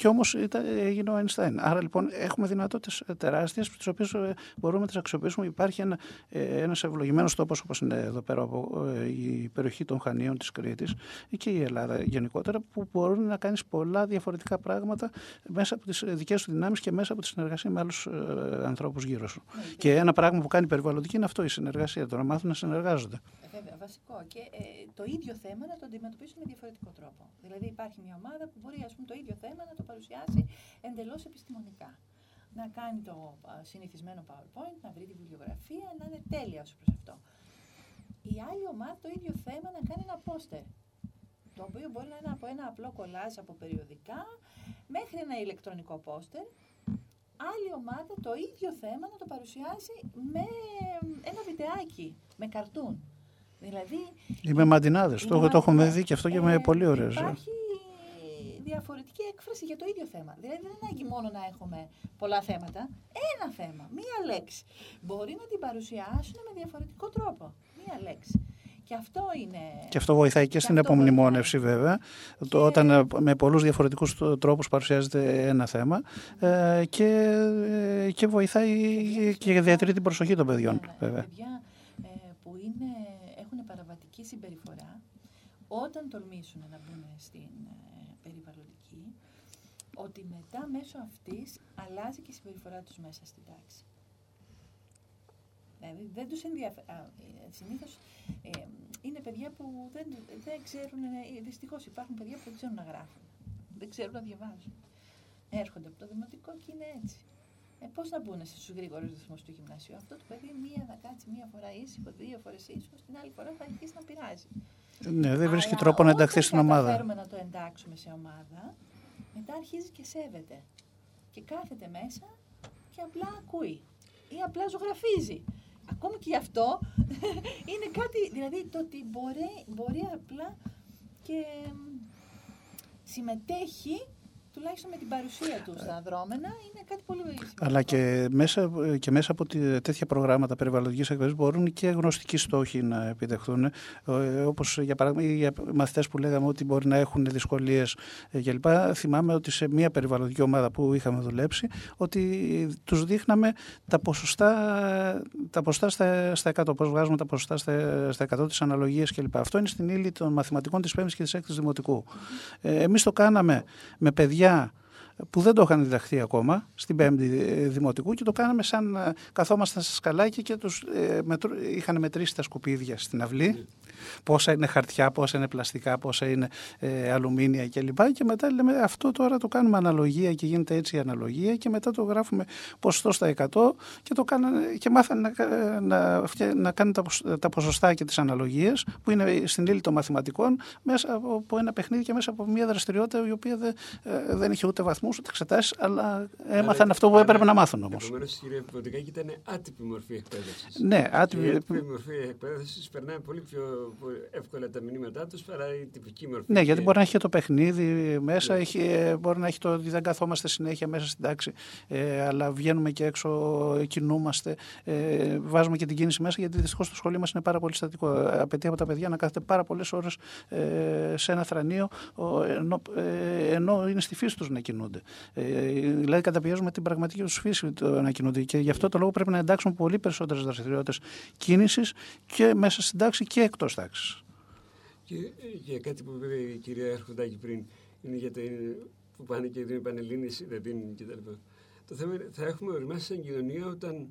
και όμως έγινε ο Einstein. Άρα λοιπόν έχουμε δυνατότητες τεράστιες, τις οποίες ε, μπορούμε να τις αξιοποιήσουμε. Υπάρχει ένα ένας ευλογημένος τόπος όπως είναι εδώ πέρα από ε, η περιοχή των Χανίων της Κρήτης και η Ελλάδα γενικότερα, που μπορούν να κάνεις πολλά διαφορετικά πράγματα μέσα από τις δικές του δυνάμεις και μέσα από τη συνεργασία με άλλους ε, ανθρώπους γύρω σου. Ναι, και ένα πράγμα που κάνει περιβαλλοντική είναι αυτό η συνεργασία, το να μάθουν να συνεργάζονται. Βέβαια, βασικό. Και ε, το ίδιο θέμα να το αντιμετωπίσουν με διαφορετικό τρόπο. Δηλαδή, υπάρχει μια ομάδα που μπορεί ας πούμε, το ίδιο θέμα να το παρουσιάσει εντελώς επιστημονικά. Να κάνει το συνηθισμένο PowerPoint, να βρει τη βιβλιογραφία, να είναι τέλεια ως προς αυτό. Η άλλη ομάδα το ίδιο θέμα να κάνει ένα πόστερ. Το οποίο μπορεί να είναι από ένα απλό κολλάζ από περιοδικά μέχρι ένα ηλεκτρονικό πόστερ. Άλλη ομάδα το ίδιο θέμα να το παρουσιάσει με ένα βιντεάκι, με καρτούν. Δηλαδή, Είμαι μαντινάδες. Το, το έχουμε δει και αυτό και με ε, πολύ ωραίος. Υπάρχει διαφορετική έκφραση για το ίδιο θέμα. Δηλαδή δεν ανάγκη μόνο να έχουμε πολλά θέματα. Ένα θέμα, μία λέξη. Μπορεί να την παρουσιάσουν με διαφορετικό τρόπο. Μία λέξη. Και αυτό είναι. Και αυτό βοηθάει και, στην επομνημόνευση, βέβαια. Και... Όταν ε, με πολλούς διαφορετικούς τρόπους παρουσιάζεται ένα θέμα ε, και, ε, και βοηθάει και διατηρεί την προσοχή των παιδιών. Βέβαια. Παιδιά ε, που είναι, έχουν παραβατική συμπεριφορά, όταν τολμήσουν να μπουν στην περιβαλλοντική, ότι μετά μέσω αυτής αλλάζει και η συμπεριφορά τους μέσα στην τάξη. Δηλαδή δεν τους ενδιαφέρει. Ε, συνήθως ε, είναι παιδιά που δεν, δεν ξέρουν, ε, δυστυχώς υπάρχουν παιδιά που δεν ξέρουν να γράφουν, δεν ξέρουν να διαβάζουν. Έρχονται από το δημοτικό και είναι έτσι. Ε, Πώς να μπουν στους γρήγορους ρυθμούς του γυμνασίου; Αυτό το παιδί μία θα κάτσει μία φορά ήσυχο, δύο φορές ήσυχος, την άλλη φορά θα αρχίσει να πειράζει. Ναι, δεν βρίσκει τρόπο να ενταχθεί στην ομάδα. Αν θέλουμε να το εντάξουμε σε ομάδα, μετά αρχίζει και σέβεται. Και κάθεται μέσα και απλά ακούει. Ή απλά ζωγραφίζει. Ακόμη και αυτό είναι κάτι, δηλαδή το ότι μπορεί, μπορεί απλά και συμμετέχει τουλάχιστον με την παρουσία τους στα δρόμενα, είναι κάτι πολύ σημαντικό. Αλλά και μέσα, και μέσα από τη- τέτοια προγράμματα περιβαλλοντικής εκπαίδευσης μπορούν και γνωστικοί στόχοι να επιτευχθούν. Όπως για παράδειγμα οι μαθητές που λέγαμε ότι μπορεί να έχουν δυσκολίες κλπ. Θυμάμαι ότι σε μια περιβαλλοντική ομάδα που είχαμε δουλέψει, ότι τους δείχναμε τα ποσοστά, τα ποσοστά στα, στα 100, πώς βγάζουμε τα ποσοστά στα, στα 100 της αναλογίας κλπ. Αυτό είναι στην ύλη των μαθηματικών της 5η και της 6η Δημοτικού. Ε, Εμείς το κάναμε με παιδιά Yeah. Που δεν το είχαν διδαχθεί ακόμα στην πέμπτη ε, δημοτικού και το κάναμε σαν ε, καθόμασταν στα σκαλάκια και τους ε, μετρού, είχαν μετρήσει τα σκουπίδια στην αυλή πόσα είναι χαρτιά, πόσα είναι πλαστικά, πόσα είναι ε, αλουμίνια κλπ. Και, και μετά λέμε αυτό τώρα το κάνουμε αναλογία και γίνεται έτσι η αναλογία και μετά το γράφουμε ποσοστό στα 100 και, το κάνανε, και μάθανε να, να, φτια- να κάνουν τα, ποσ- τα ποσοστά και τις αναλογίες που είναι στην ύλη των μαθηματικών μέσα από ένα παιχνίδι και μέσα από μια δραστηριότητα η οποία δεν, ε, δεν είχε ούτε βαθμούς ούτε εξετάσεις αλλά έμαθαν Αλλά- αυτό που αλλά- έπρεπε να μάθουν όμως. Επομένως, κύριε Ποντικάκη, ήταν άτυπη μορφή εκπαίδευσης. Ναι, Και άτυπη, η άτυπη μορφή εκπαίδευσης περνάει πολύ πιο εύκολα τα μηνύματά τους παρά η τυπική μορφή. Ναι, γιατί Και- μπορεί να έχει και το παιχνίδι μέσα, Ναι. έχει, ε, μπορεί να έχει το ότι δεν καθόμαστε συνέχεια μέσα στην τάξη, ε, αλλά βγαίνουμε και έξω, ε, κινούμαστε, ε, βάζουμε και την κίνηση μέσα, γιατί δυστυχώς το σχολείο μας είναι πάρα πολύ στατικό. Ε, Απαιτεί από τα παιδιά να κάθεται πάρα πολλές ώρες ε, σε ένα θρανείο, ο, ενώ, ε, ενώ είναι στη φύση τους να κινούνται. Ε, δηλαδή, καταπιέζουμε την πραγματική τους φύση το να κινούνται. Και γι' αυτό το λόγο πρέπει να εντάξουμε πολύ περισσότερες δραστηριότητες κίνησης και μέσα στην τάξη και εκτός τάξης. Και, και κάτι που είπε η κυρία Αρχοντάκη πριν, είναι για τα, που πάνε και δίνουν πανελλήνιες, δεν δίνουν κτλ. Το θέμα είναι, θα έχουμε οριμάσει σαν κοινωνία όταν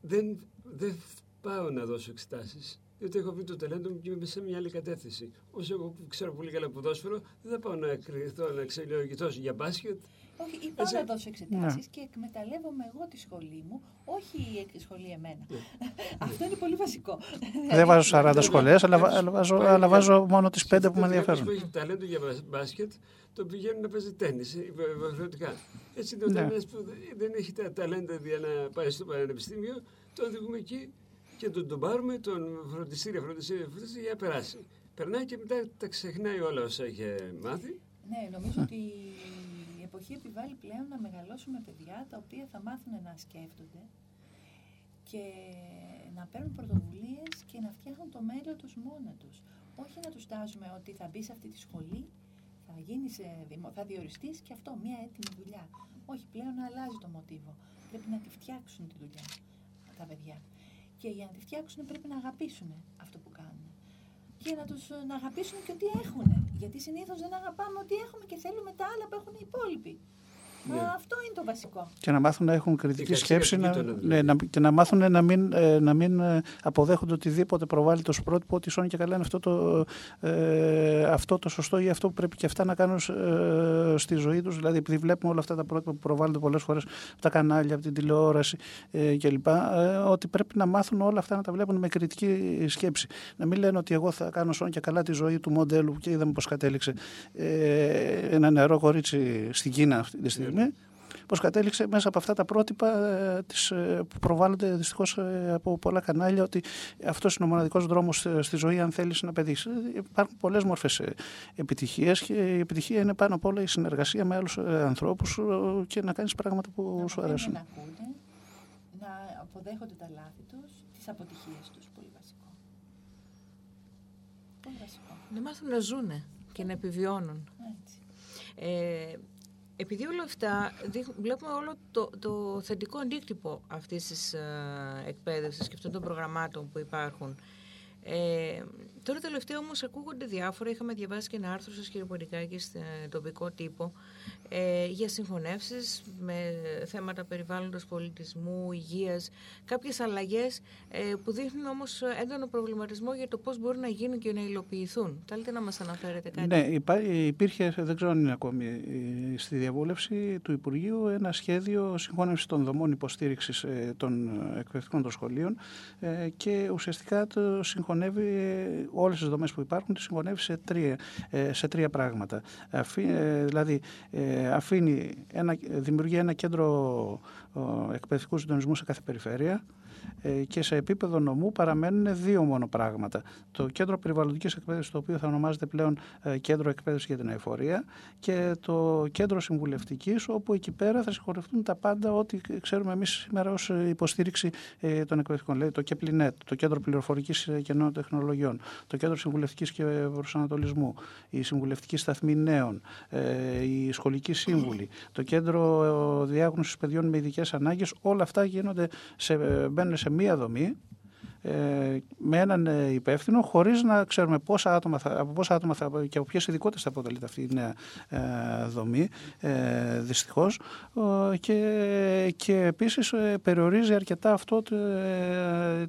δεν, δεν πάω να δώσω εξετάσεις. Διότι έχω βρει το ταλέντο μου και είμαι σε μια άλλη κατεύθυνση. Όσο εγώ που ξέρω πολύ καλά ποδόσφαιρο, δεν θα πάω να κρυθώ, να εξελιογηθώ για μπάσκετ. Όχι, ή πάω Έτσι. να δώσω εξετάσεις και εκμεταλλεύομαι εγώ τη σχολή μου, όχι η σχολή εμένα. Αυτό είναι πολύ βασικό. Δεν βάζω 40 Ναι, σχολές, αλλά, βα- αλλά, βάζω, Πάει αλλά για- βάζω μόνο τις 5 που με Κάποιος ενδιαφέρουν. που έχει ταλέντο για μπα- μπάσκετ, τον πηγαίνουν να παίζει τέννη, υποχρεωτικά. Έτσι είναι ο Ναι. ένας που δεν- δεν έχει τα ταλέντα για να πάει στο πανεπιστήμιο, τον οδηγούμε εκεί και τον, τον πάρουμε, τον φροντιστήρια, φροντιστήρια, φροντιστήρια για να περάσει. Περνάει και μετά τα ξεχνάει όλα όσα είχε μάθει. Ναι, νομίζω ότι η εποχή επιβάλλει πλέον να μεγαλώσουμε παιδιά τα οποία θα μάθουν να σκέφτονται και να παίρνουν πρωτοβουλίες και να φτιάχνουν το μέλλον τους μόνα τους. Όχι να τους τάζουμε ότι θα μπεις σε αυτή τη σχολή, θα, γίνεις, ε, δημο- θα διοριστείς και αυτό, μια έτοιμη δουλειά. Όχι, πλέον αλλάζει το μοτίβο. Πρέπει να τη φτιάξουν τη δουλειά τα παιδιά. Και για να τη φτιάξουν πρέπει να αγαπήσουν αυτό που κάνουν και να τους ε, να αγαπήσουν και ό,τι έχουν. Γιατί συνήθως δεν αγαπάμε ό,τι έχουμε και θέλουμε τα άλλα που έχουν οι υπόλοιποι. Μα Ναι. αυτό είναι το βασικό. Και να μάθουν να έχουν κριτική Η σκέψη κατσίκα να, του γείτονα, ναι, δηλαδή. να, και να μάθουν να μην, ε, να μην ε, αποδέχονται οτιδήποτε προβάλλει το πρότυπο ότι σώνει και καλά είναι αυτό το, ε, αυτό το σωστό ή αυτό που πρέπει και αυτά να κάνουν ε, στη ζωή τους. Δηλαδή επειδή βλέπουμε όλα αυτά τα πρότυπα που προβάλλονται πολλές φορές από τα κανάλια, από την τηλεόραση ε, κλπ. Ε, ότι πρέπει να μάθουν όλα αυτά να τα βλέπουν με κριτική σκέψη. Να μην λένε ότι εγώ θα κάνω σώνει και καλά τη ζωή του μοντέλου και είδαμε πώς κατέληξε ε, ένα νεαρό κορίτσι στην Κίνα αυτή τη στιγμή πώς κατέληξε μέσα από αυτά τα πρότυπα ε, της, ε, που προβάλλονται δυστυχώς ε, από πολλά κανάλια ότι αυτός είναι ο μοναδικός δρόμος ε, στη ζωή αν θέλεις να πετύχεις. Ε, Υπάρχουν πολλές μορφές ε, επιτυχίες και η επιτυχία είναι πάνω απ' όλα η συνεργασία με άλλους ε, ανθρώπους ε, και να κάνεις πράγματα που να σου μαθαίνουν αρέσουν. να ακούνε, να αποδέχονται τα λάθη τους, τις αποτυχίες τους. Πολύ βασικό. Πολύ βασικό. Να μάθουν να ζούνε και να επιβιώνουν. Έτσι. Ε, επειδή όλα αυτά δείχ- βλέπουμε όλο το, το θετικό αντίκτυπο αυτής της ε, εκπαίδευσης και αυτών των προγραμμάτων που υπάρχουν. Ε, τώρα τελευταία όμως ακούγονται διάφορα, είχαμε διαβάσει και ένα άρθρο σας κύριε Ποντικάκη στον τοπικό τύπο ε, για συγχωνεύσεις με θέματα περιβάλλοντος, πολιτισμού, υγείας, κάποιες αλλαγές ε, που δείχνουν όμως έντονο προβληματισμό για το πώς μπορούν να γίνουν και να υλοποιηθούν. Θέλετε να μας αναφέρετε κάτι; Ναι, υπά- υπήρχε, δεν ξέρω αν είναι ακόμη ε, στη διαβούλευση του Υπουργείου, ένα σχέδιο συγχώνευσης των δομών υποστήριξης ε, των ε, εκπαιδευτικών των σχολείων ε, και ουσιαστικά το συγχωνεύει ε, όλες τις δομές που υπάρχουν, τις συγχωνεύει σε τρία, ε, σε τρία πράγματα. Αφή, ε, δηλαδή, ε, αφήνει ένα, δημιουργεί ένα κέντρο εκπαιδευτικού συντονισμού σε κάθε περιφέρεια ε, και σε επίπεδο νομού παραμένουν δύο μόνο πράγματα. Το κέντρο περιβαλλοντικής εκπαίδευσης, το οποίο θα ονομάζεται πλέον ε, Κέντρο Εκπαίδευσης για την Αεφορία, και το κέντρο συμβουλευτικής, όπου εκεί πέρα θα συγχωρευτούν τα πάντα ό,τι ξέρουμε εμείς σήμερα ως υποστήριξη ε, των εκπαιδευτικών. Δηλαδή το ΚΕΠΛΙΝΕΤ, το Κέντρο Πληροφορικής και Νέων Τεχνολογιών, το Κέντρο Συμβουλευτικής και Προσανατολισμού, η Συμβουλευτική Σταθμή Νέων, η Σχολική Σύμβουλη, το Κέντρο Διάγνωσης Παιδιών με Ειδικές Ανάγκες, όλα αυτά γίνονται σε, μπαίνουν σε μία δομή ε, με έναν ε, υπεύθυνο χωρίς να ξέρουμε πόσα άτομα θα, από πόσα άτομα θα, και από ποιες ειδικότητες θα αποτελείται αυτή η νέα ε, δομή ε, δυστυχώς. Ε, και, και επίσης ε, περιορίζει αρκετά αυτό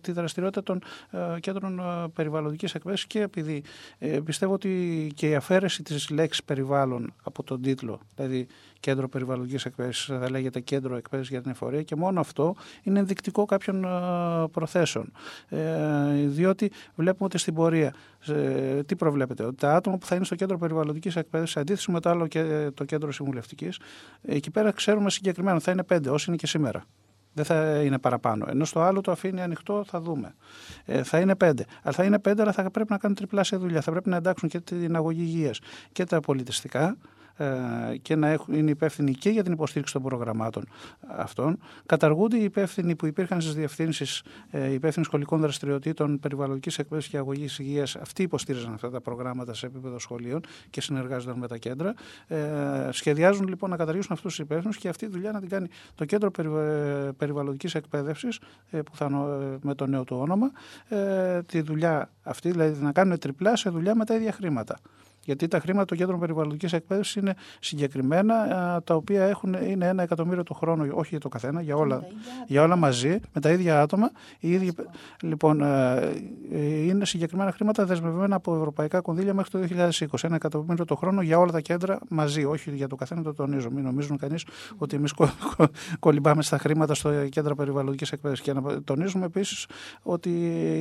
τη δραστηριότητα των κέντρων περιβαλλοντικής εκπαίδευσης και επειδή πιστεύω ότι και η αφαίρεση της λέξης περιβάλλον από τον τίτλο δηλαδή κέντρο περιβαλλοντικής εκπαίδευσης, θα λέγεται κέντρο εκπαίδευσης για την εφορία και μόνο αυτό είναι ενδεικτικό κάποιων προθέσεων. Ε, διότι βλέπουμε ότι στην πορεία ε, τι προβλέπετε, ότι τα άτομα που θα είναι στο κέντρο περιβαλλοντικής εκπαίδευσης, αντίθεση με το άλλο και το κέντρο συμβουλευτικής, εκεί πέρα ξέρουμε συγκεκριμένα θα είναι πέντε, όσοι είναι και σήμερα. Δεν θα είναι παραπάνω. Ενώ στο άλλο το αφήνει ανοιχτό, θα δούμε. Ε, θα είναι πέντε. Αλλά θα είναι πέντε, αλλά θα πρέπει να κάνουν τριπλάσια δουλειά. Θα πρέπει να εντάξουν και την αγωγή υγείας και τα πολιτιστικά ε, και να έχουν, είναι υπεύθυνοι και για την υποστήριξη των προγραμμάτων αυτών. Καταργούνται οι υπεύθυνοι που υπήρχαν στις διευθύνσεις ε, υπεύθυνοι σχολικών δραστηριοτήτων, περιβαλλοντικής εκπαίδευσης και αγωγής υγείας. Αυτοί υποστήριζαν αυτά τα προγράμματα σε επίπεδο σχολείων και συνεργάζονταν με τα κέντρα. Ε, σχεδιάζουν λοιπόν να καταργήσουν αυτούς τους υπεύθυνους και αυτή τη δουλειά να την κάνει το κέντρο περιβαλλοντικής εκπαίδευσης, που θα με το νέο του όνομα. Τη δουλειά αυτή, δηλαδή να κάνουν τριπλά σε δουλειά με τα ίδια χρήματα. Γιατί τα χρήματα των κέντρων περιβαλλοντικής εκπαίδευσης είναι συγκεκριμένα, τα οποία έχουν, είναι ένα εκατομμύριο το χρόνο, όχι για το καθένα, για όλα, για όλα μαζί, με τα ίδια άτομα. Οι ίδιοι, λοιπόν, ε, είναι συγκεκριμένα χρήματα δεσμευμένα από ευρωπαϊκά κονδύλια μέχρι το 2020. Ένα εκατομμύριο το χρόνο για όλα τα κέντρα μαζί, όχι για το καθένα, το τονίζω. Μην νομίζουν κανείς ότι εμείς κολυμπάμε στα χρήματα στο κέντρο περιβαλλοντικής εκπαίδευσης. Και να τονίζουμε επίσης ότι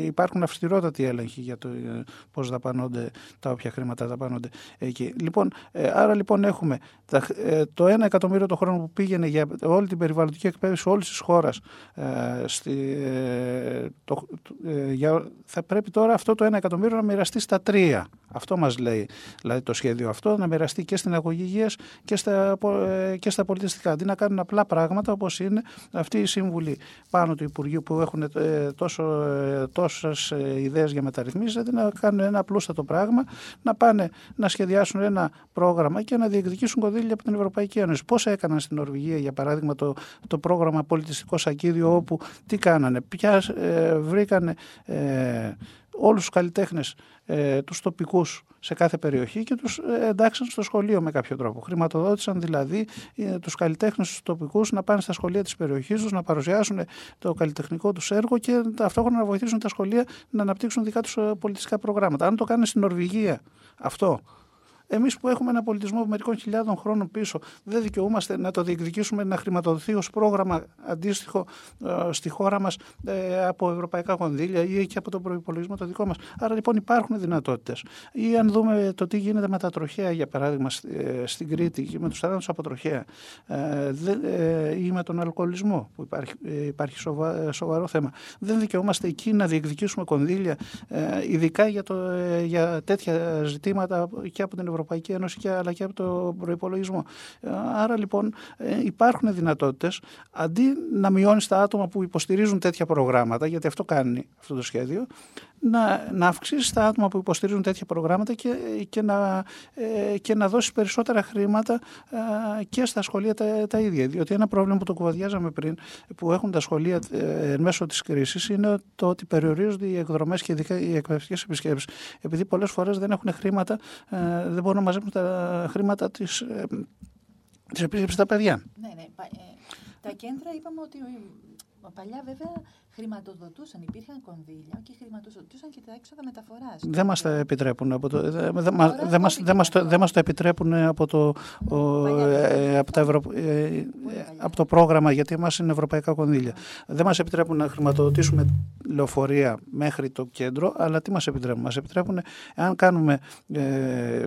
υπάρχουν αυστηρότατοι έλεγχοι για το ε, πώς δαπανώνται τα όποια χρήματα δαπανώνται εκεί. Λοιπόν, ε, άρα λοιπόν έχουμε ε, το 1 εκατομμύριο το χρόνο που πήγαινε για όλη την περιβαλλοντική εκπαίδευση όλης της χώρας. Ε, θα πρέπει τώρα αυτό το 1 εκατομμύριο να μοιραστεί στα τρία. Αυτό μας λέει δηλαδή το σχέδιο αυτό, να μοιραστεί και στην αγωγή υγείας και στα, και στα πολιτιστικά. Αντί να κάνουν απλά πράγματα όπως είναι αυτοί οι σύμβουλοι πάνω του Υπουργείου που έχουν τόσο, τόσες ιδέες για μεταρρυθμίσεις, αντί να κάνουν ένα απλούστατο πράγμα, να πάνε να σχεδιάσουν ένα πρόγραμμα και να διεκδικήσουν κονδύλια από την Ευρωπαϊκή Ένωση. Πώς έκαναν στην Νορβηγία, για παράδειγμα, το, το πρόγραμμα Πολιτιστικό Σακίδιο, όπου τι κάνανε, ποια ε, βρήκανε. Ε, όλους τους καλλιτέχνες, ε, τους τοπικούς σε κάθε περιοχή και τους ε, εντάξαν στο σχολείο με κάποιο τρόπο. Χρηματοδότησαν δηλαδή ε, τους καλλιτέχνες τους τοπικούς να πάνε στα σχολεία της περιοχής τους, να παρουσιάσουν το καλλιτεχνικό τους έργο και ταυτόχρονα να βοηθήσουν τα σχολεία να αναπτύξουν δικά τους ε, πολιτιστικά προγράμματα. Αν το κάνουν στην Νορβηγία αυτό, Εμείς που έχουμε ένα πολιτισμό μερικών χιλιάδων χρόνων πίσω, δεν δικαιούμαστε να το διεκδικήσουμε να χρηματοδοθεί ως πρόγραμμα αντίστοιχο ε, στη χώρα μας ε, από ευρωπαϊκά κονδύλια ή και από τον προπολογισμό το δικό μας. Άρα λοιπόν υπάρχουν δυνατότητες. Ή αν δούμε το τι γίνεται με τα τροχέα, για παράδειγμα, ε, στην Κρήτη, με τους θανάτους από τροχέα ή με τον αλκοολισμό, που υπάρχει, υπάρχει σοβαρό θέμα. Δεν δικαιούμαστε εκεί να διεκδικήσουμε κονδύλια, ειδικά για, το, για τέτοια ζητήματα και από την Ευρωπαϊκή Ευρωπαϊκή Ένωση και, αλλά και από το προπολογισμό. Άρα λοιπόν ε, υπάρχουν δυνατότητες αντί να μειώνεις τα άτομα που υποστηρίζουν τέτοια προγράμματα, γιατί αυτό κάνει αυτό το σχέδιο, να, να αυξήσεις τα άτομα που υποστηρίζουν τέτοια προγράμματα και, και, να, ε, και να δώσεις περισσότερα χρήματα ε, και στα σχολεία τα, τα ίδια. Διότι ένα πρόβλημα που το κουβαδιάζαμε πριν, που έχουν τα σχολεία ε, μέσω της κρίσης, είναι το ότι περιορίζονται οι εκδρομές και ειδικά οι εκπαιδευτικές επισκέψεις. Επειδή πολλές φορές δεν έχουν χρήματα, ε, δεν μπορούν να μαζέψουν τα χρήματα της της επίσκεψης στα παιδιά. Ναι, ναι. Τα κέντρα είπαμε ότι Παλιά βέβαια χρηματοδοτούσαν, υπήρχαν κονδύλια και χρηματοδοτούσαν και τα έξοδα μεταφοράς; Δεν μας τα επιτρέπουν. Από το, δεν δε, Τώρα δε μας, κόπηκε δεν μας, το- αυτό. δεν μας το επιτρέπουν από το, ο, παλιά ε, από, τα Ευρω... ε, παλιά. από το πρόγραμμα, γιατί εμάς είναι ευρωπαϊκά κονδύλια. Δεν μας επιτρέπουν να χρηματοδοτήσουμε λεωφορεία μέχρι το κέντρο, αλλά τι μας επιτρέπουν; Μας επιτρέπουν, αν κάνουμε, ε, ε,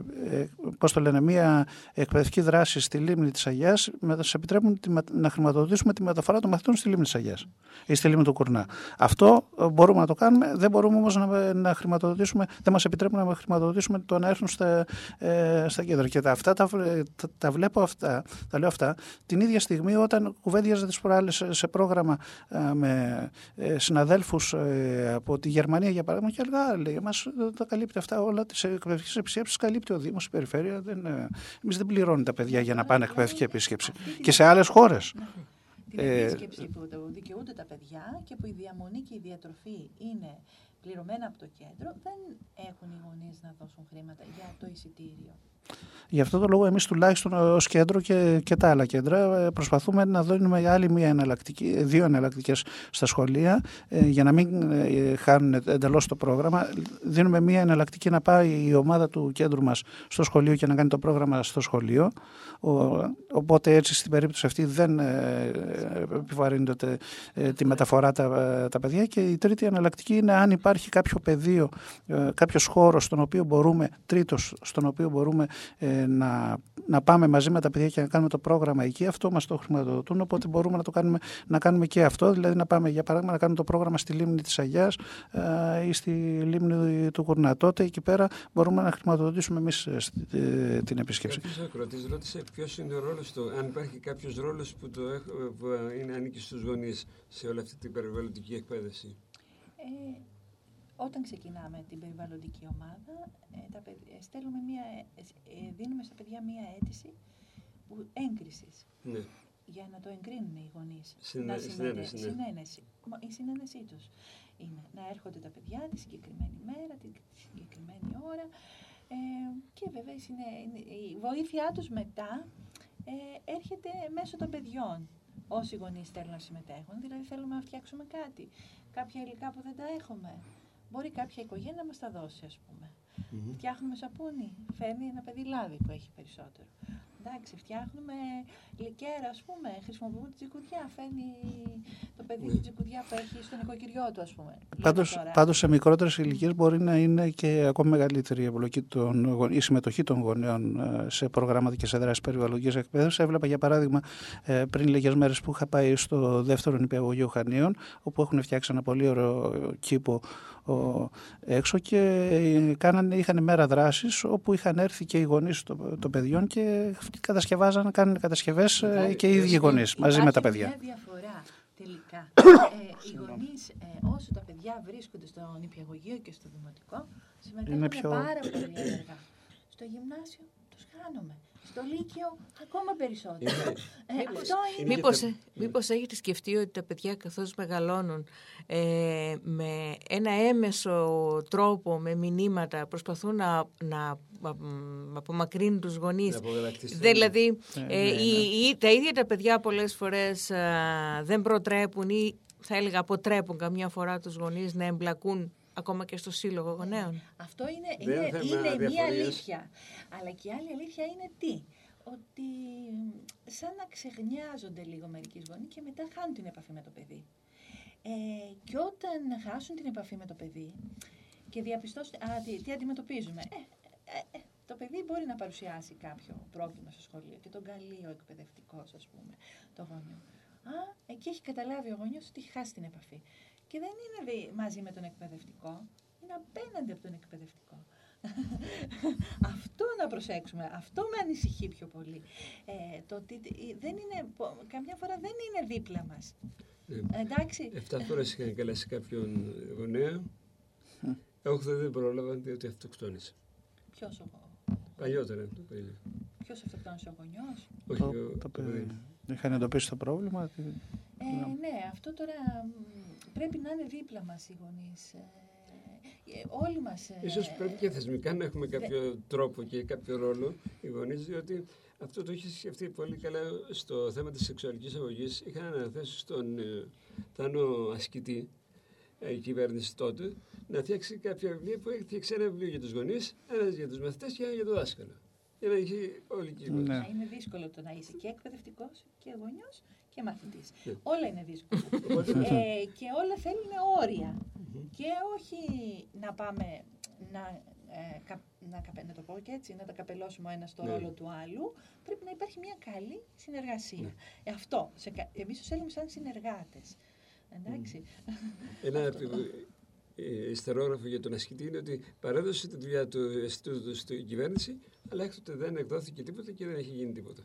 πώς το λένε, μία εκπαιδευτική δράση στη λίμνη της Αγιάς, μας επιτρέπουν τη, με- να χρηματοδοτήσουμε τη μεταφορά των μαθητών στη λίμνη της Αγιάς ή στη λίμνη του Κουρνά. Αυτό ε, μπορούμε να το κάνουμε, δεν μπορούμε όμως να, να χρηματοδοτήσουμε, δεν μας επιτρέπουν να χρηματοδοτήσουμε το να έρθουν στα, ε, στα κέντρα. Και τα, αυτά τα, τα, τα βλέπω αυτά, τα λέω αυτά, την ίδια στιγμή όταν κουβέντιαζα τις προάλλες σε, σε πρόγραμμα ε, με ε, συναδέλφους ε, από τη Γερμανία για παράδειγμα και έλεγα, «Α, λέει, μας ε, τα καλύπτει αυτά όλα τις εκπαιδευτικές επισκέψεις, καλύπτει ο Δήμος, η Περιφέρεια, δεν, ε, εμείς δεν πληρώνουμε τα παιδιά για να πάνε εκπαιδευτική επίσκεψη. Και σε άλλες χώρες. Την Ε, επίσκεψη που το δικαιούνται τα παιδιά και που η διαμονή και η διατροφή είναι πληρωμένα από το κέντρο, δεν έχουν οι γονείς να δώσουν χρήματα για το εισιτήριο. Γι' αυτό το λόγο εμείς τουλάχιστον ως κέντρο και, και τα άλλα κέντρα ε, προσπαθούμε να δίνουμε άλλη μία εναλλακτική, δύο εναλλακτικές στα σχολεία ε, για να μην ε, χάνουν εντελώς το πρόγραμμα. Δίνουμε μία εναλλακτική να πάει η ομάδα του κέντρου μας στο σχολείο και να κάνει το πρόγραμμα στο σχολείο. Ο, οπότε έτσι στην περίπτωση αυτή δεν ε, επιβαρύνεται ε, τη μεταφορά τα, τα παιδιά και η τρίτη εναλλακτική είναι αν υπάρχει κάποιο πεδίο, ε, κάποιος χώρος στον οποίο μπορούμε, τρίτος στον οποίο μπορούμε ε, να, να πάμε μαζί με τα παιδιά και να κάνουμε το πρόγραμμα εκεί, αυτό μας το χρηματοδοτούν, οπότε μπορούμε να το κάνουμε, να κάνουμε και αυτό, δηλαδή να πάμε για παράδειγμα να κάνουμε το πρόγραμμα στη λίμνη της Αγιάς ε, ή στη λίμνη του Κουρνά. Τότε εκεί πέρα μπορούμε να χρηματοδοτήσουμε εμείς ε, στη- ε, την επίσκεψη. Κάποιος ακροατής ρώτησε ποιος είναι ο ρόλος του, αν υπάρχει κάποιος ρόλος που, το, έχ- που είναι, ανήκει στους γονείς σε όλη αυτή την περιβαλλοντική εκπαίδευση; Ε, όταν ξεκινάμε την περιβαλλοντική ομάδα, ε, τα, παιδ- ε, στέλνουμε μία, ε, ε, δίνουμε στα παιδιά μία αίτηση που, έγκρισης Ναι. για να το εγκρίνουν οι γονείς. Συνέ- να συνένεση, ναι. συνένεση. Μα Η συνένεσή τους είναι να έρχονται τα παιδιά τη συγκεκριμένη μέρα, τη συγκεκριμένη ώρα ε, και βέβαια η, συνέ- η βοήθειά τους μετά ε, έρχεται μέσω των παιδιών. Όσοι γονείς θέλουν να συμμετέχουν, δηλαδή θέλουμε να φτιάξουμε κάτι, κάποια υλικά που δεν τα έχουμε. Μπορεί κάποια οικογένεια να μας τα δώσει, ας πούμε. Φτιάχνουμε σαπούνι, φέρνει ένα παιδί λάδι που έχει περισσότερο. Εντάξει, φτιάχνουμε λικέρα, ας πούμε, χρησιμοποιούμε τη τζικουδιά, φέρνει το παιδί τη τζικουδιά που έχει στο νοικοκυριό του, ας πούμε. Λέμε Πάντως, τώρα. πάντως σε μικρότερες ηλικίες μπορεί να είναι και ακόμη μεγαλύτερη η, εμπλοκή των, γον- η συμμετοχή των γονέων ε, σε προγράμματα και σε δράσεις περιβαλλοντικής εκπαίδευσης. Έβλεπα για παράδειγμα ε, πριν λίγες μέρες που είχα πάει στο δεύτερο νηπιαγωγείο Χανίων όπου έχουν φτιάξει ένα πολύ ωραίο κήπο ο, έξω και ε, κάνανε, είχαν μέρα δράσης όπου είχαν έρθει και οι γονείς των, των παιδιών και κατασκευάζαν, κάνουν κατασκευές ε, Υπάρχει- και οι ίδιοι γονείς μαζί με τα υπάρχει παιδιά. Μια διαφορά τελικά. ε, οι γονείς, ε, όσο τα παιδιά βρίσκονται στο νηπιαγωγείο και στο δημοτικό, συμμετέχουν Είναι πιο- πάρα πολύ ενεργά. Στο γυμνάσιο τους χάνουμε. Στο Λύκειο ακόμα περισσότερο. Ε, αυτό είναι. Είναι Μήπως, και ε, μήπως έχετε σκεφτεί ότι τα παιδιά καθώς μεγαλώνουν ε, με ένα έμεσο τρόπο, με μηνύματα, προσπαθούν να, να μ, απομακρύνουν τους γονείς; Να απογαλακτιστούν. Δηλαδή, Ναι, ε, ναι, οι- οι- τα ίδια τα παιδιά πολλές φορές α, δεν προτρέπουν ή θα έλεγα αποτρέπουν καμιά φορά τους γονείς να εμπλακούν ακόμα και στο σύλλογο γονέων. Αυτό είναι, Δεν είναι, είναι είναι θέμα μία διαφορίας. αλήθεια. Αλλά και η άλλη αλήθεια είναι τι; Ότι μ, σαν να ξεχνιάζονται λίγο μερικοί γονείς και μετά χάνουν την επαφή με το παιδί. Ε, και όταν χάσουν την επαφή με το παιδί και διαπιστώσουν α, τι, τι αντιμετωπίζουμε. Ε, ε, ε, το παιδί μπορεί να παρουσιάσει κάποιο πρόβλημα στο σχολείο και τον καλεί ο εκπαιδευτικός, ας πούμε, το γονιό. Α, εκεί έχει καταλάβει ο γονιός ότι έχει χάσει την επαφή. Και δεν είναι δι- μαζί με τον εκπαιδευτικό, είναι απέναντι από τον εκπαιδευτικό. αυτό να προσέξουμε, αυτό με ανησυχεί πιο πολύ. Ε, το ότι δεν είναι, πο- καμιά φορά δεν είναι δίπλα μας. Ναι. Εντάξει, Εφτά φορές είχαν καλέσει κάποιον γονέα. Όχι, δεν πρόλαβαν διότι αυτοκτόνησε. ποιος, ο, Παλιότερα το παιδί. ποιος αυτοκτόνησε ο γονιός; Όχι, Το, ο- το το παιδί. παιδί. Είχαν εντοπίσει το πρόβλημα. τι- Ε, ναι, αυτό τώρα μ, πρέπει να είναι δίπλα μας οι γονείς. Ε, ε, όλοι μας... ε, Ίσως πρέπει και θεσμικά να έχουμε κάποιο τρόπο και κάποιο ρόλο οι γονείς, διότι αυτό το έχει σκεφτεί πολύ καλά στο θέμα της σεξουαλικής αγωγής. Είχαν αναθέσει στον ε, Θάνο Ασκητή, ε, η κυβέρνηση τότε, να φτιάξει κάποια βιβλία που έφτιαξε ένα βιβλίο για τους γονείς, ένας για τους μαθητές και ένα για το δάσκαλο. Για να έχει όλη η κυβέρνηση. Ναι. Να είναι δύσκολο το να είσαι και εκπαιδευτικός και γονιός και μαθητής. Ναι. Όλα είναι δύσκολα. Οπότε, ε, και όλα θέλουν όρια. Και όχι να πάμε να, ε, κα- να, καπε- να το πω και έτσι, να τα καπελώσουμε ο ένας στο Ναι. ρόλο του άλλου. Πρέπει να υπάρχει μια καλή συνεργασία. Ναι. Ε, αυτό. Σε, κα- εμείς τους έλεγαμε σαν συνεργάτες. Εντάξει. Ένα ε, ιστερόγραφο για τον ασκητή είναι ότι παρέδωσε τη δουλειά του Ινστιτούτου στην κυβέρνηση, αλλά έκτοτε δεν εκδόθηκε τίποτα και δεν έχει γίνει τίποτα.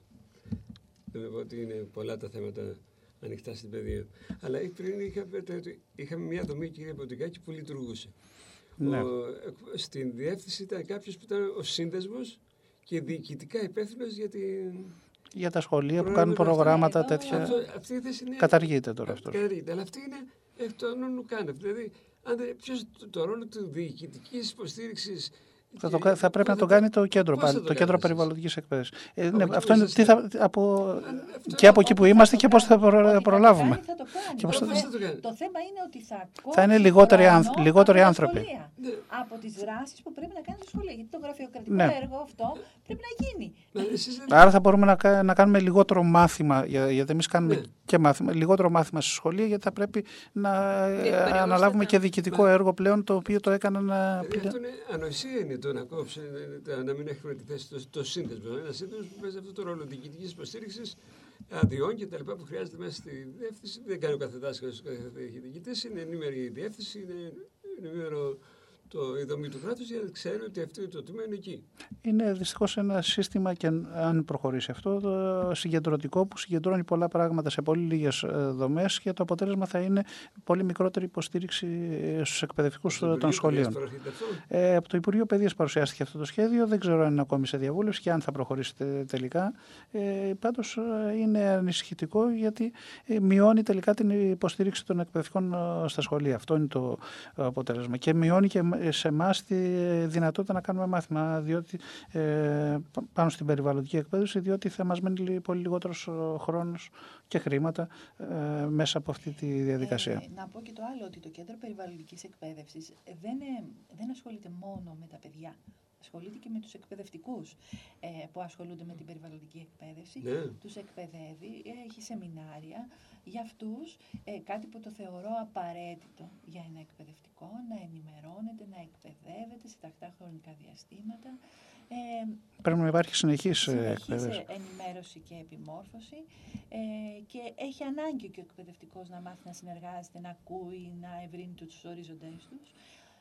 Δεν πω ότι είναι πολλά τα θέματα ανοιχτά στην παιδεία. Αλλά πριν είχαμε, το- το- είχαμε μια δομή, κύριε Ποντικάκη, που λειτουργούσε. Ναι. Ο, στην διεύθυνση ήταν κάποιος που ήταν ο σύνδεσμος και διοικητικά υπεύθυνος για την. Για τα σχολεία που Πρόγραμμα κάνουν αυτό. προγράμματα Εδώ, τέτοια. Αυτό, αυτή η θέση είναι. Καταργείται τώρα αυτός. Καταργείται. Αλλά αυτή είναι εκ των όνων κάνευ. Δηλαδή, αν δεν, ποιος, το, το ρόλο του διοικητικής υποστήριξης. Θα, το, κα- θα πρέπει να το κάνει το κέντρο Πώς θα πάλι, το το κέντρο κάνεις εσείς; περιβαλλοντικής εκπαίδευσης. Ε, Από ναι, εκεί αυτό που είναι είσαστε. τι θα, από, αυτό- και από εκεί που Ό,τι είμαστε θα και το πώς θα κάνει. προ- Ό,τι θα προλάβουμε. κάνει, θα το κάνει. Και πώς το, θα- θε- θα το κάνει; το θέμα είναι ότι θα Θα είναι κόψει λιγότεροι χρόνο άνθρω- λιγότεροι από τα άνθρωποι. σχολεία. Ναι. Από τις δράσεις που πρέπει να κάνει στο σχολείο. Γιατί το γραφειοκρατικό Ναι. έργο αυτό πρέπει να γίνει. Μα εσείς δεν- Άρα θα μπορούμε να, κα- να κάνουμε λιγότερο μάθημα, για- γιατί εμείς κάνουμε Ναι. και μάθημα, λιγότερο μάθημα στη σχολεία, γιατί θα πρέπει να ε, περιοριστικά. αναλάβουμε και διοικητικό έργο πλέον, το οποίο το έκαναν ε, Δηλαδή πλέον. αυτό είναι ανοησία είναι το να κόψει, ε, το να μην έχουμε τη θέση το, το σύνδεσμο. Ένα σύνδεσμο που παίζει αυτό το ρόλο διοικητική υποστήριξη, αδειών και τα λοιπά που χρειάζεται μέσα στη διεύθυνση. Δεν κάνει ο κάθε δάσκαλο, ο κάθε διοικητή. Είναι ενήμερη η διεύθυνση, είναι ενήμερο το, η δομή του κράτους για να ξέρει ότι αυτό το τμήμα είναι εκεί. Είναι δυστυχώς ένα σύστημα και αν προχωρήσει αυτό, το συγκεντρωτικό που συγκεντρώνει πολλά πράγματα σε πολύ λίγες δομές και το αποτέλεσμα θα είναι πολύ μικρότερη υποστήριξη στους εκπαιδευτικούς Στο των Υπουργείο σχολείων. Παιδείας προέρχεται αυτό; Ε, από το Υπουργείο Παιδείας παρουσιάστηκε αυτό το σχέδιο. Δεν ξέρω αν είναι ακόμη σε διαβούλευση και αν θα προχωρήσει τε- τελικά. Ε, Πάντως είναι ανησυχητικό γιατί ε, μειώνει τελικά την υποστήριξη των εκπαιδευτικών ε, στα σχολεία. Αυτό είναι το αποτέλεσμα. Και μειώνει και σε εμάς τη δυνατότητα να κάνουμε μάθημα διότι, ε, πα- πάνω στην περιβαλλοντική εκπαίδευση, διότι θα μας μένει λι- πολύ λιγότερος χρόνος και χρήματα ε, μέσα από αυτή τη διαδικασία. Ε, να πω και το άλλο, ότι το Κέντρο Περιβαλλοντικής Εκπαίδευσης ε, δεν, ε, δεν ασχολείται μόνο με τα παιδιά. Ασχολείται και με τους εκπαιδευτικούς ε, που ασχολούνται με την περιβαλλοντική εκπαίδευση. Ναι. Τους εκπαιδεύει, έχει σεμινάρια για αυτούς, ε, κάτι που το θεωρώ απαραίτητο για ένα εκπαιδευτικό, να ενημερώνεται, να εκπαιδεύεται σε τακτά χρονικά διαστήματα. Ε, Πρέπει να υπάρχει συνεχής ε, συνεχής εκπαίδευση. ε, ενημέρωση και επιμόρφωση ε, και έχει ανάγκη και ο εκπαιδευτικός να μάθει να συνεργάζεται, να ακούει, να ευρύνει τους ορίζοντές τους.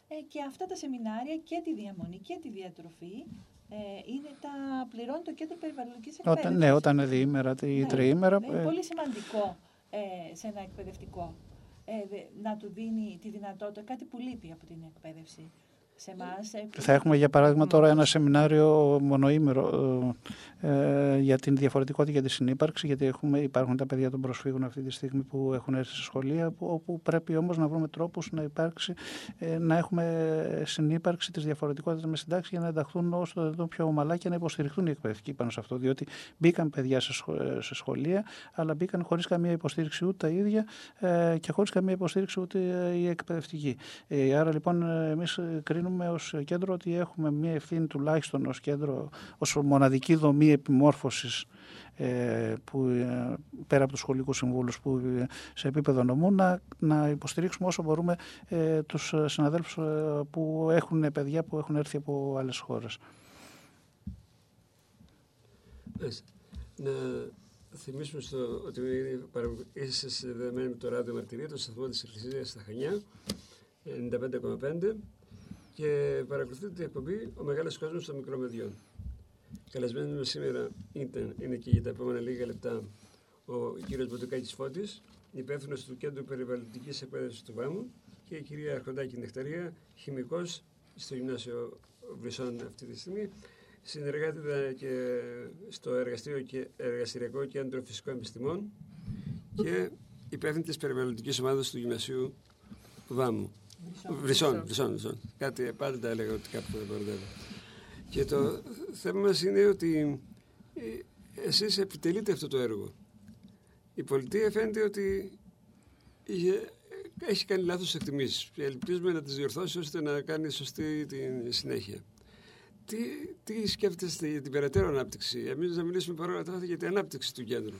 Ε, και αυτά τα σεμινάρια και τη διαμονή και τη διατροφή ε, είναι τα πληρώνει το Κέντρο Περιβαλλοντικής Εκπαίδευσης. Όταν, ναι, όταν είναι διήμερα ή Ναι. τριήμερα. Είναι ε, πολύ σημαντικό ε, σε ένα εκπαιδευτικό. Ε, δε- να του δίνει τη δυνατότητα, κάτι που λείπει από την εκπαίδευση σε εμάς. ε, Θα έχουμε για παράδειγμα τώρα ένα σεμινάριο μονοήμερο ε, για την διαφορετικότητα και τη συνύπαρξη, γιατί έχουμε, υπάρχουν τα παιδιά των προσφύγων αυτή τη στιγμή που έχουν έρθει σε σχολεία, που, όπου πρέπει όμως να βρούμε τρόπους να υπάρξει, ε, να έχουμε συνύπαρξη της διαφορετικότητας με στην τάξη για να ενταχθούν όσο το δυνατόν πιο ομαλά και να υποστηριχθούν οι εκπαιδευτικοί πάνω σε αυτό. Διότι μπήκαν παιδιά σε, σχο- σε σχολεία, αλλά μπήκαν χωρίς καμία υποστήριξη ούτε τα ίδια ε, και χωρίς καμία υποστήριξη ούτε ε, οι εκπαιδευτικοί. Ε, άρα λοιπόν ε, εμείς ε, κρίνουμε ως κέντρο ότι έχουμε μια ευθύνη τουλάχιστον ως κέντρο, ως μοναδική δομή επιμόρφωσης ε, που, ε, πέρα από τους σχολικούς συμβούλους που ε, σε επίπεδο νομού να, να υποστηρίξουμε όσο μπορούμε ε, τους ε, συναδέλφους ε, που έχουν παιδιά που έχουν έρθει από άλλες χώρες. Μάλιστα. Να θυμίσουμε στο, ότι είναι παρα- είσαι συνδεδεμένοι με το ράδιο Μαρτυρία, το σταθμό της Εκκλησίας στα Χανιά, 95,5 και παρακολουθείτε την εκπομπή «Ο Μεγάλος Κόσμος των Μικρομεδιών». Καλεσμένοι μας σήμερα ήταν, είναι και για τα επόμενα λίγα λεπτά ο κύριος Μποτουκάκης Φώτης, υπεύθυνος του Κέντρου Περιβαλλοντικής Εκπαίδευσης του ΒΑΜΟΥ και η κυρία Αρχοντάκη Νεκταρία, χημικός στο Γυμνάσιο Βρυσών αυτή τη στιγμή. Συνεργάζεται και στο εργαστήριο και Εργαστηριακό Κέντρο Φυσικών Επιστημών και υπεύθυνη της περιβαλλοντικής ομάδας του Γυμνασίου ΒΑΜΟΥ. Βρυσών, βρυσών, βρυσών. Κάτι πάντα τα έλεγα ότι κάπου δεν μπερδεύω. Και το θέμα μας είναι ότι ε, εσείς επιτελείτε αυτό το έργο. Η πολιτεία φαίνεται ότι είχε, έχει κάνει λάθος εκτιμήσεις. Ελπίζουμε να τις διορθώσεις ώστε να κάνει σωστή τη συνέχεια. Τι, τι σκέφτεστε για την περαιτέρω ανάπτυξη; Εμείς να μιλήσουμε παρόλα αυτά για την ανάπτυξη του κέντρου.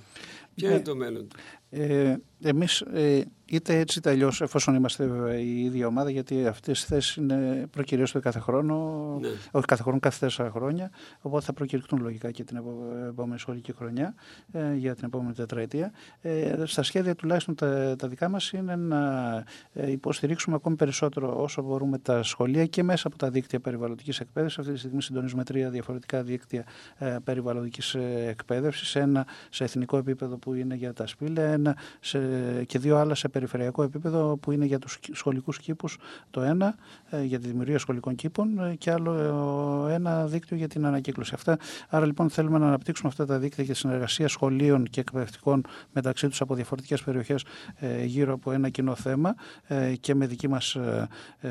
Ποιο Ναι. είναι το μέλλον. Ε, εμείς ε, είτε έτσι είτε αλλιώς εφόσον είμαστε βέβαια η ίδια ομάδα γιατί αυτές οι θέσεις είναι προκυριώστε κάθε χρόνο Ναι. όχι κάθε χρόνο, κάθε τέσσερα χρόνια οπότε θα προκηρυχτούν λογικά και την επο- επόμενη σχολική χρονιά ε, για την επόμενη τετραετία ε, στα σχέδια τουλάχιστον τα, τα δικά μας είναι να ε, υποστηρίξουμε ακόμη περισσότερο όσο μπορούμε τα σχολεία και μέσα από τα δίκτυα περιβαλλοντικής εκπαίδευσης αυτή τη στιγμή συντονίζουμε τρία διαφορετικά δίκτυα ε, περιβαλλοντικής ε, εκπαίδευσης ένα σε εθνικό επίπεδο που είναι για τα σπήλαια ένα σε, και δύο άλλα σε περιφερειακό επίπεδο που είναι για τους κη- σχολικούς κήπους το ένα ε, για τη δημιουργία σχολικών κήπων ε, και άλλο ε, ένα δίκτυο για την ανακύκλωση. Αυτά, άρα λοιπόν θέλουμε να αναπτύξουμε αυτά τα δίκτυα για συνεργασία σχολείων και εκπαιδευτικών μεταξύ τους από διαφορετικές περιοχές ε, γύρω από ένα κοινό θέμα ε, και με δική μας ε, ε,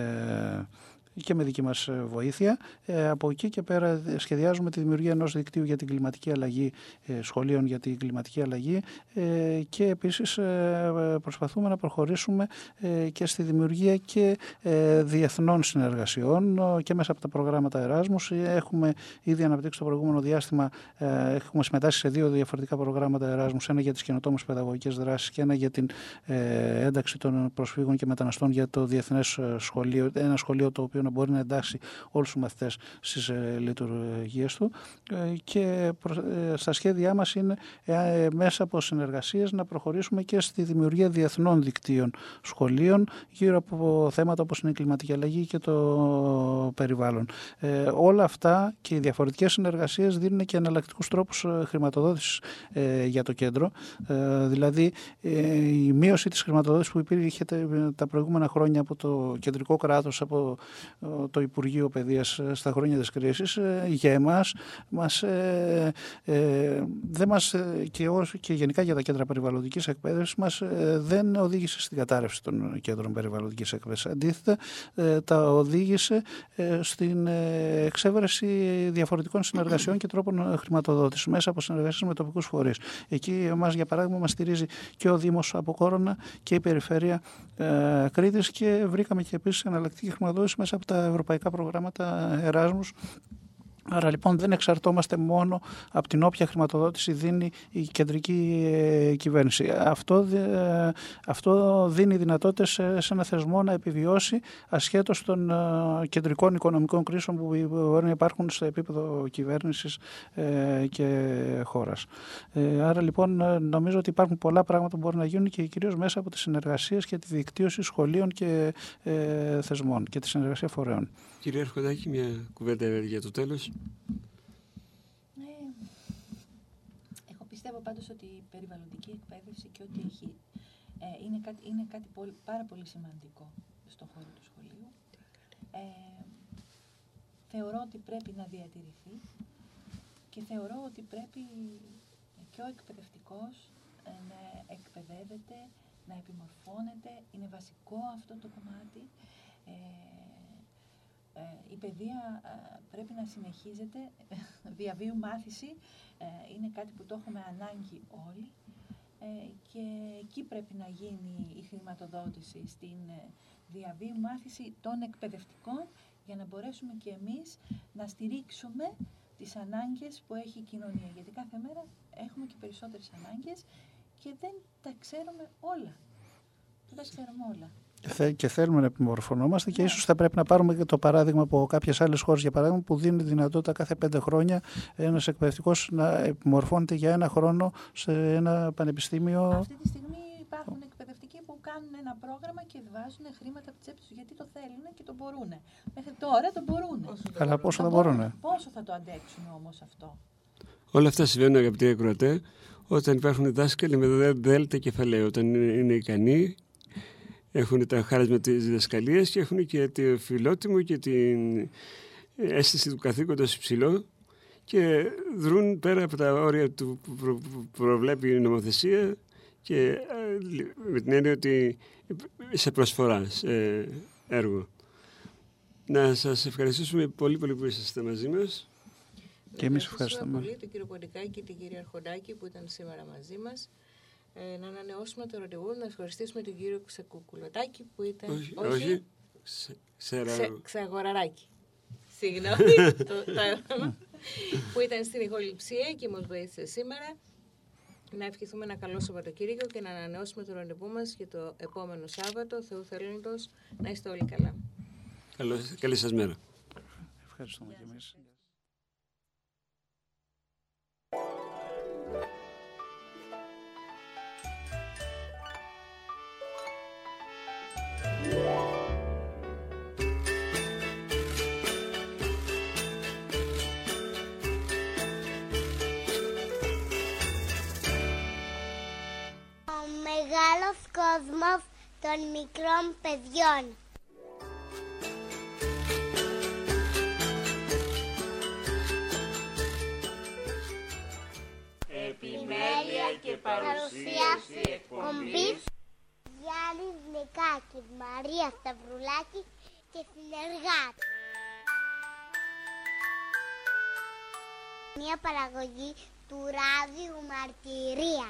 και με δική μας ε, βοήθεια. Ε, από εκεί και πέρα ε, σχεδιάζουμε τη δημιουργία ενός δικτύου για την κλιματική αλλαγή, ε, σχολείων για την κλιματική αλλαγή ε, και επίσης ε, προσπαθούμε να προχωρήσουμε ε, και στη δημιουργία και ε, διεθνών συνεργασιών ε, και μέσα από τα προγράμματα Εράσμους. Ε, Έχουμε ήδη αναπτύξει το προηγούμενο διάστημα, ε, έχουμε συμμετάσχει σε δύο διαφορετικά προγράμματα Εράσμους, ένα για τις καινοτόμες παιδαγωγικές δράσεις και ένα για την ε, ένταξη των προσφύγων και μεταναστών για το διεθνές ε, σχολείο, ένα σχολείο το οποίο να μπορεί να εντάξει όλους τους μαθητές στις ε, λειτουργίες του Ε, και προ- ε, στα σχέδιά μας είναι ε, ε, μέσα από συνεργασίες να προχωρήσουμε και στη δημιουργία διεθνών δικτύων σχολείων γύρω από θέματα όπως είναι η κλιματική αλλαγή και το περιβάλλον. Ε, όλα αυτά και οι διαφορετικές συνεργασίες δίνουν και εναλλακτικούς τρόπους ε, χρηματοδότησης ε, για το κέντρο. Ε, δηλαδή ε, η μείωση της χρηματοδότησης που υπήρχε τα- τα προηγούμενα χρόνια από το κεντρικό κράτος, από ε, το Υπουργείο Παιδείας ε, στα χρόνια της κρίσης, ε, για εμάς μας, ε, ε, δεν μας, ε, και, ως- και γενικά για τα κέντρα περιβαλλοντικής εκπαίδευσης μας ε, δεν οδήγησε στην κατάρρευση των κέντρων περιβαλλοντικής εκπαίδευσης. Αντίθετα, ε, τα οδήγησε ε, στην ε, εξέβρεση διαφορετικών συνεργασιών και τρόπων ε, χρηματοδότησης μέσα από συνεργασίες με τοπικούς φορείς. Εκεί εμάς, για παράδειγμα, μας στηρίζει και ο Δήμος από Κόρονα και η Περιφέρεια ε, Κρήτης και βρήκαμε και επίσης εναλλακτική χρηματοδότηση μέσα από τα ευρωπαϊκά προγράμματα Εράσμους Άρα λοιπόν δεν εξαρτώμαστε μόνο από την όποια χρηματοδότηση δίνει η κεντρική ε, κυβέρνηση. Αυτό, ε, αυτό δίνει δυνατότητες σε, σε ένα θεσμό να επιβιώσει ασχέτως των ε, κεντρικών οικονομικών κρίσεων που μπορεί να υπάρχουν σε επίπεδο κυβέρνησης ε, και χώρας. Ε, άρα λοιπόν ε, νομίζω ότι υπάρχουν πολλά πράγματα που μπορούν να γίνουν και κυρίως μέσα από τις συνεργασίες και τη δικτύωση σχολείων και ε, θεσμών και τη συνεργασία φορέων. Κύριε Αρχοντάκη, μια κουβέντα για το τέλος. Ε, εγώ πιστεύω πάντως ότι η περιβαλλοντική εκπαίδευση και ό,τι έχει ε, είναι κάτι, είναι κάτι πολύ, πάρα πολύ σημαντικό στον χώρο του σχολείου. Ε, θεωρώ ότι πρέπει να διατηρηθεί και θεωρώ ότι πρέπει και ο εκπαιδευτικός ε, να εκπαιδεύεται, να επιμορφώνεται. Είναι βασικό αυτό το κομμάτι. Ε, ε, η παιδεία ε, πρέπει να συνεχίζεται, διαβίου μάθηση ε, είναι κάτι που το έχουμε ανάγκη όλοι ε, και εκεί πρέπει να γίνει η χρηματοδότηση στην ε, διαβίου μάθηση των εκπαιδευτικών για να μπορέσουμε και εμείς να στηρίξουμε τις ανάγκες που έχει η κοινωνία. Γιατί κάθε μέρα έχουμε και περισσότερες ανάγκες και δεν τα ξέρουμε όλα. Δεν τα ξέρουμε όλα. Θε- και θέλουμε να επιμορφωνόμαστε και Ναι. ίσως θα πρέπει να πάρουμε και το παράδειγμα από κάποιες άλλες χώρες για παράδειγμα που δίνει δυνατότητα κάθε πέντε χρόνια ένας εκπαιδευτικός να επιμορφώνεται για ένα χρόνο σε ένα πανεπιστήμιο Αυτή τη στιγμή υπάρχουν εκπαιδευτικοί που κάνουν ένα πρόγραμμα και βάζουν χρήματα από τις τσέπε τους γιατί το θέλουν και το μπορούν. Μέχρι τώρα το μπορούν. αλλά πόσο θα μπορούν. μπορούν. Πόσο θα το αντέξουν όμως αυτό; Όλα αυτά συμβαίνουν, αγαπητοί ακροατέ, όταν υπάρχουν δάσκαλοι με δε- δέλτα κεφαλαίου, όταν είναι, είναι ικανοί, έχουν τα χάρισμα της διδασκαλίας και έχουν και το φιλότιμο και την αίσθηση του καθήκοντος υψηλό και δρούν πέρα από τα όρια του που προ- που προβλέπει η νομοθεσία και ε, με την έννοια ότι σε προσφορά, σε έργο. Να σας ευχαριστήσουμε πολύ πολύ που είσαστε μαζί μας. Και εμείς ευχαριστούμε ευχαριστούμε. πολύ τον κύριο Ποντικάκη και την κυρία Αρχοντάκη που ήταν σήμερα μαζί μας. Ε, να ανανεώσουμε το ραντεβού, να ευχαριστήσουμε τον κύριο Ξεκουκουλωτάκη που ήταν... όχι, όχι. Σε, ξέρα... Ξε, ξαγοραράκι. Συγγνώμη, το, το έβαλα. που ήταν στην ηχοληψία και μας βοήθησε σήμερα. Να ευχηθούμε ένα καλό Σαββατοκύριακο και να ανανεώσουμε το ραντεβού μας για το επόμενο Σάββατο. Θεού θέλοντος, να είστε όλοι καλά. Καλώς, καλή σας μέρα. Ευχαριστούμε και εμείς. Μεγάλος κόσμος των μικρών παιδιών. Επιμέλεια και παρουσίαση εκπομπής Γιάννης Νικάκης, Μαρία Σταυρουλάκη και συνεργάτη. Μια παραγωγή του ράδιου Μαρτυρία.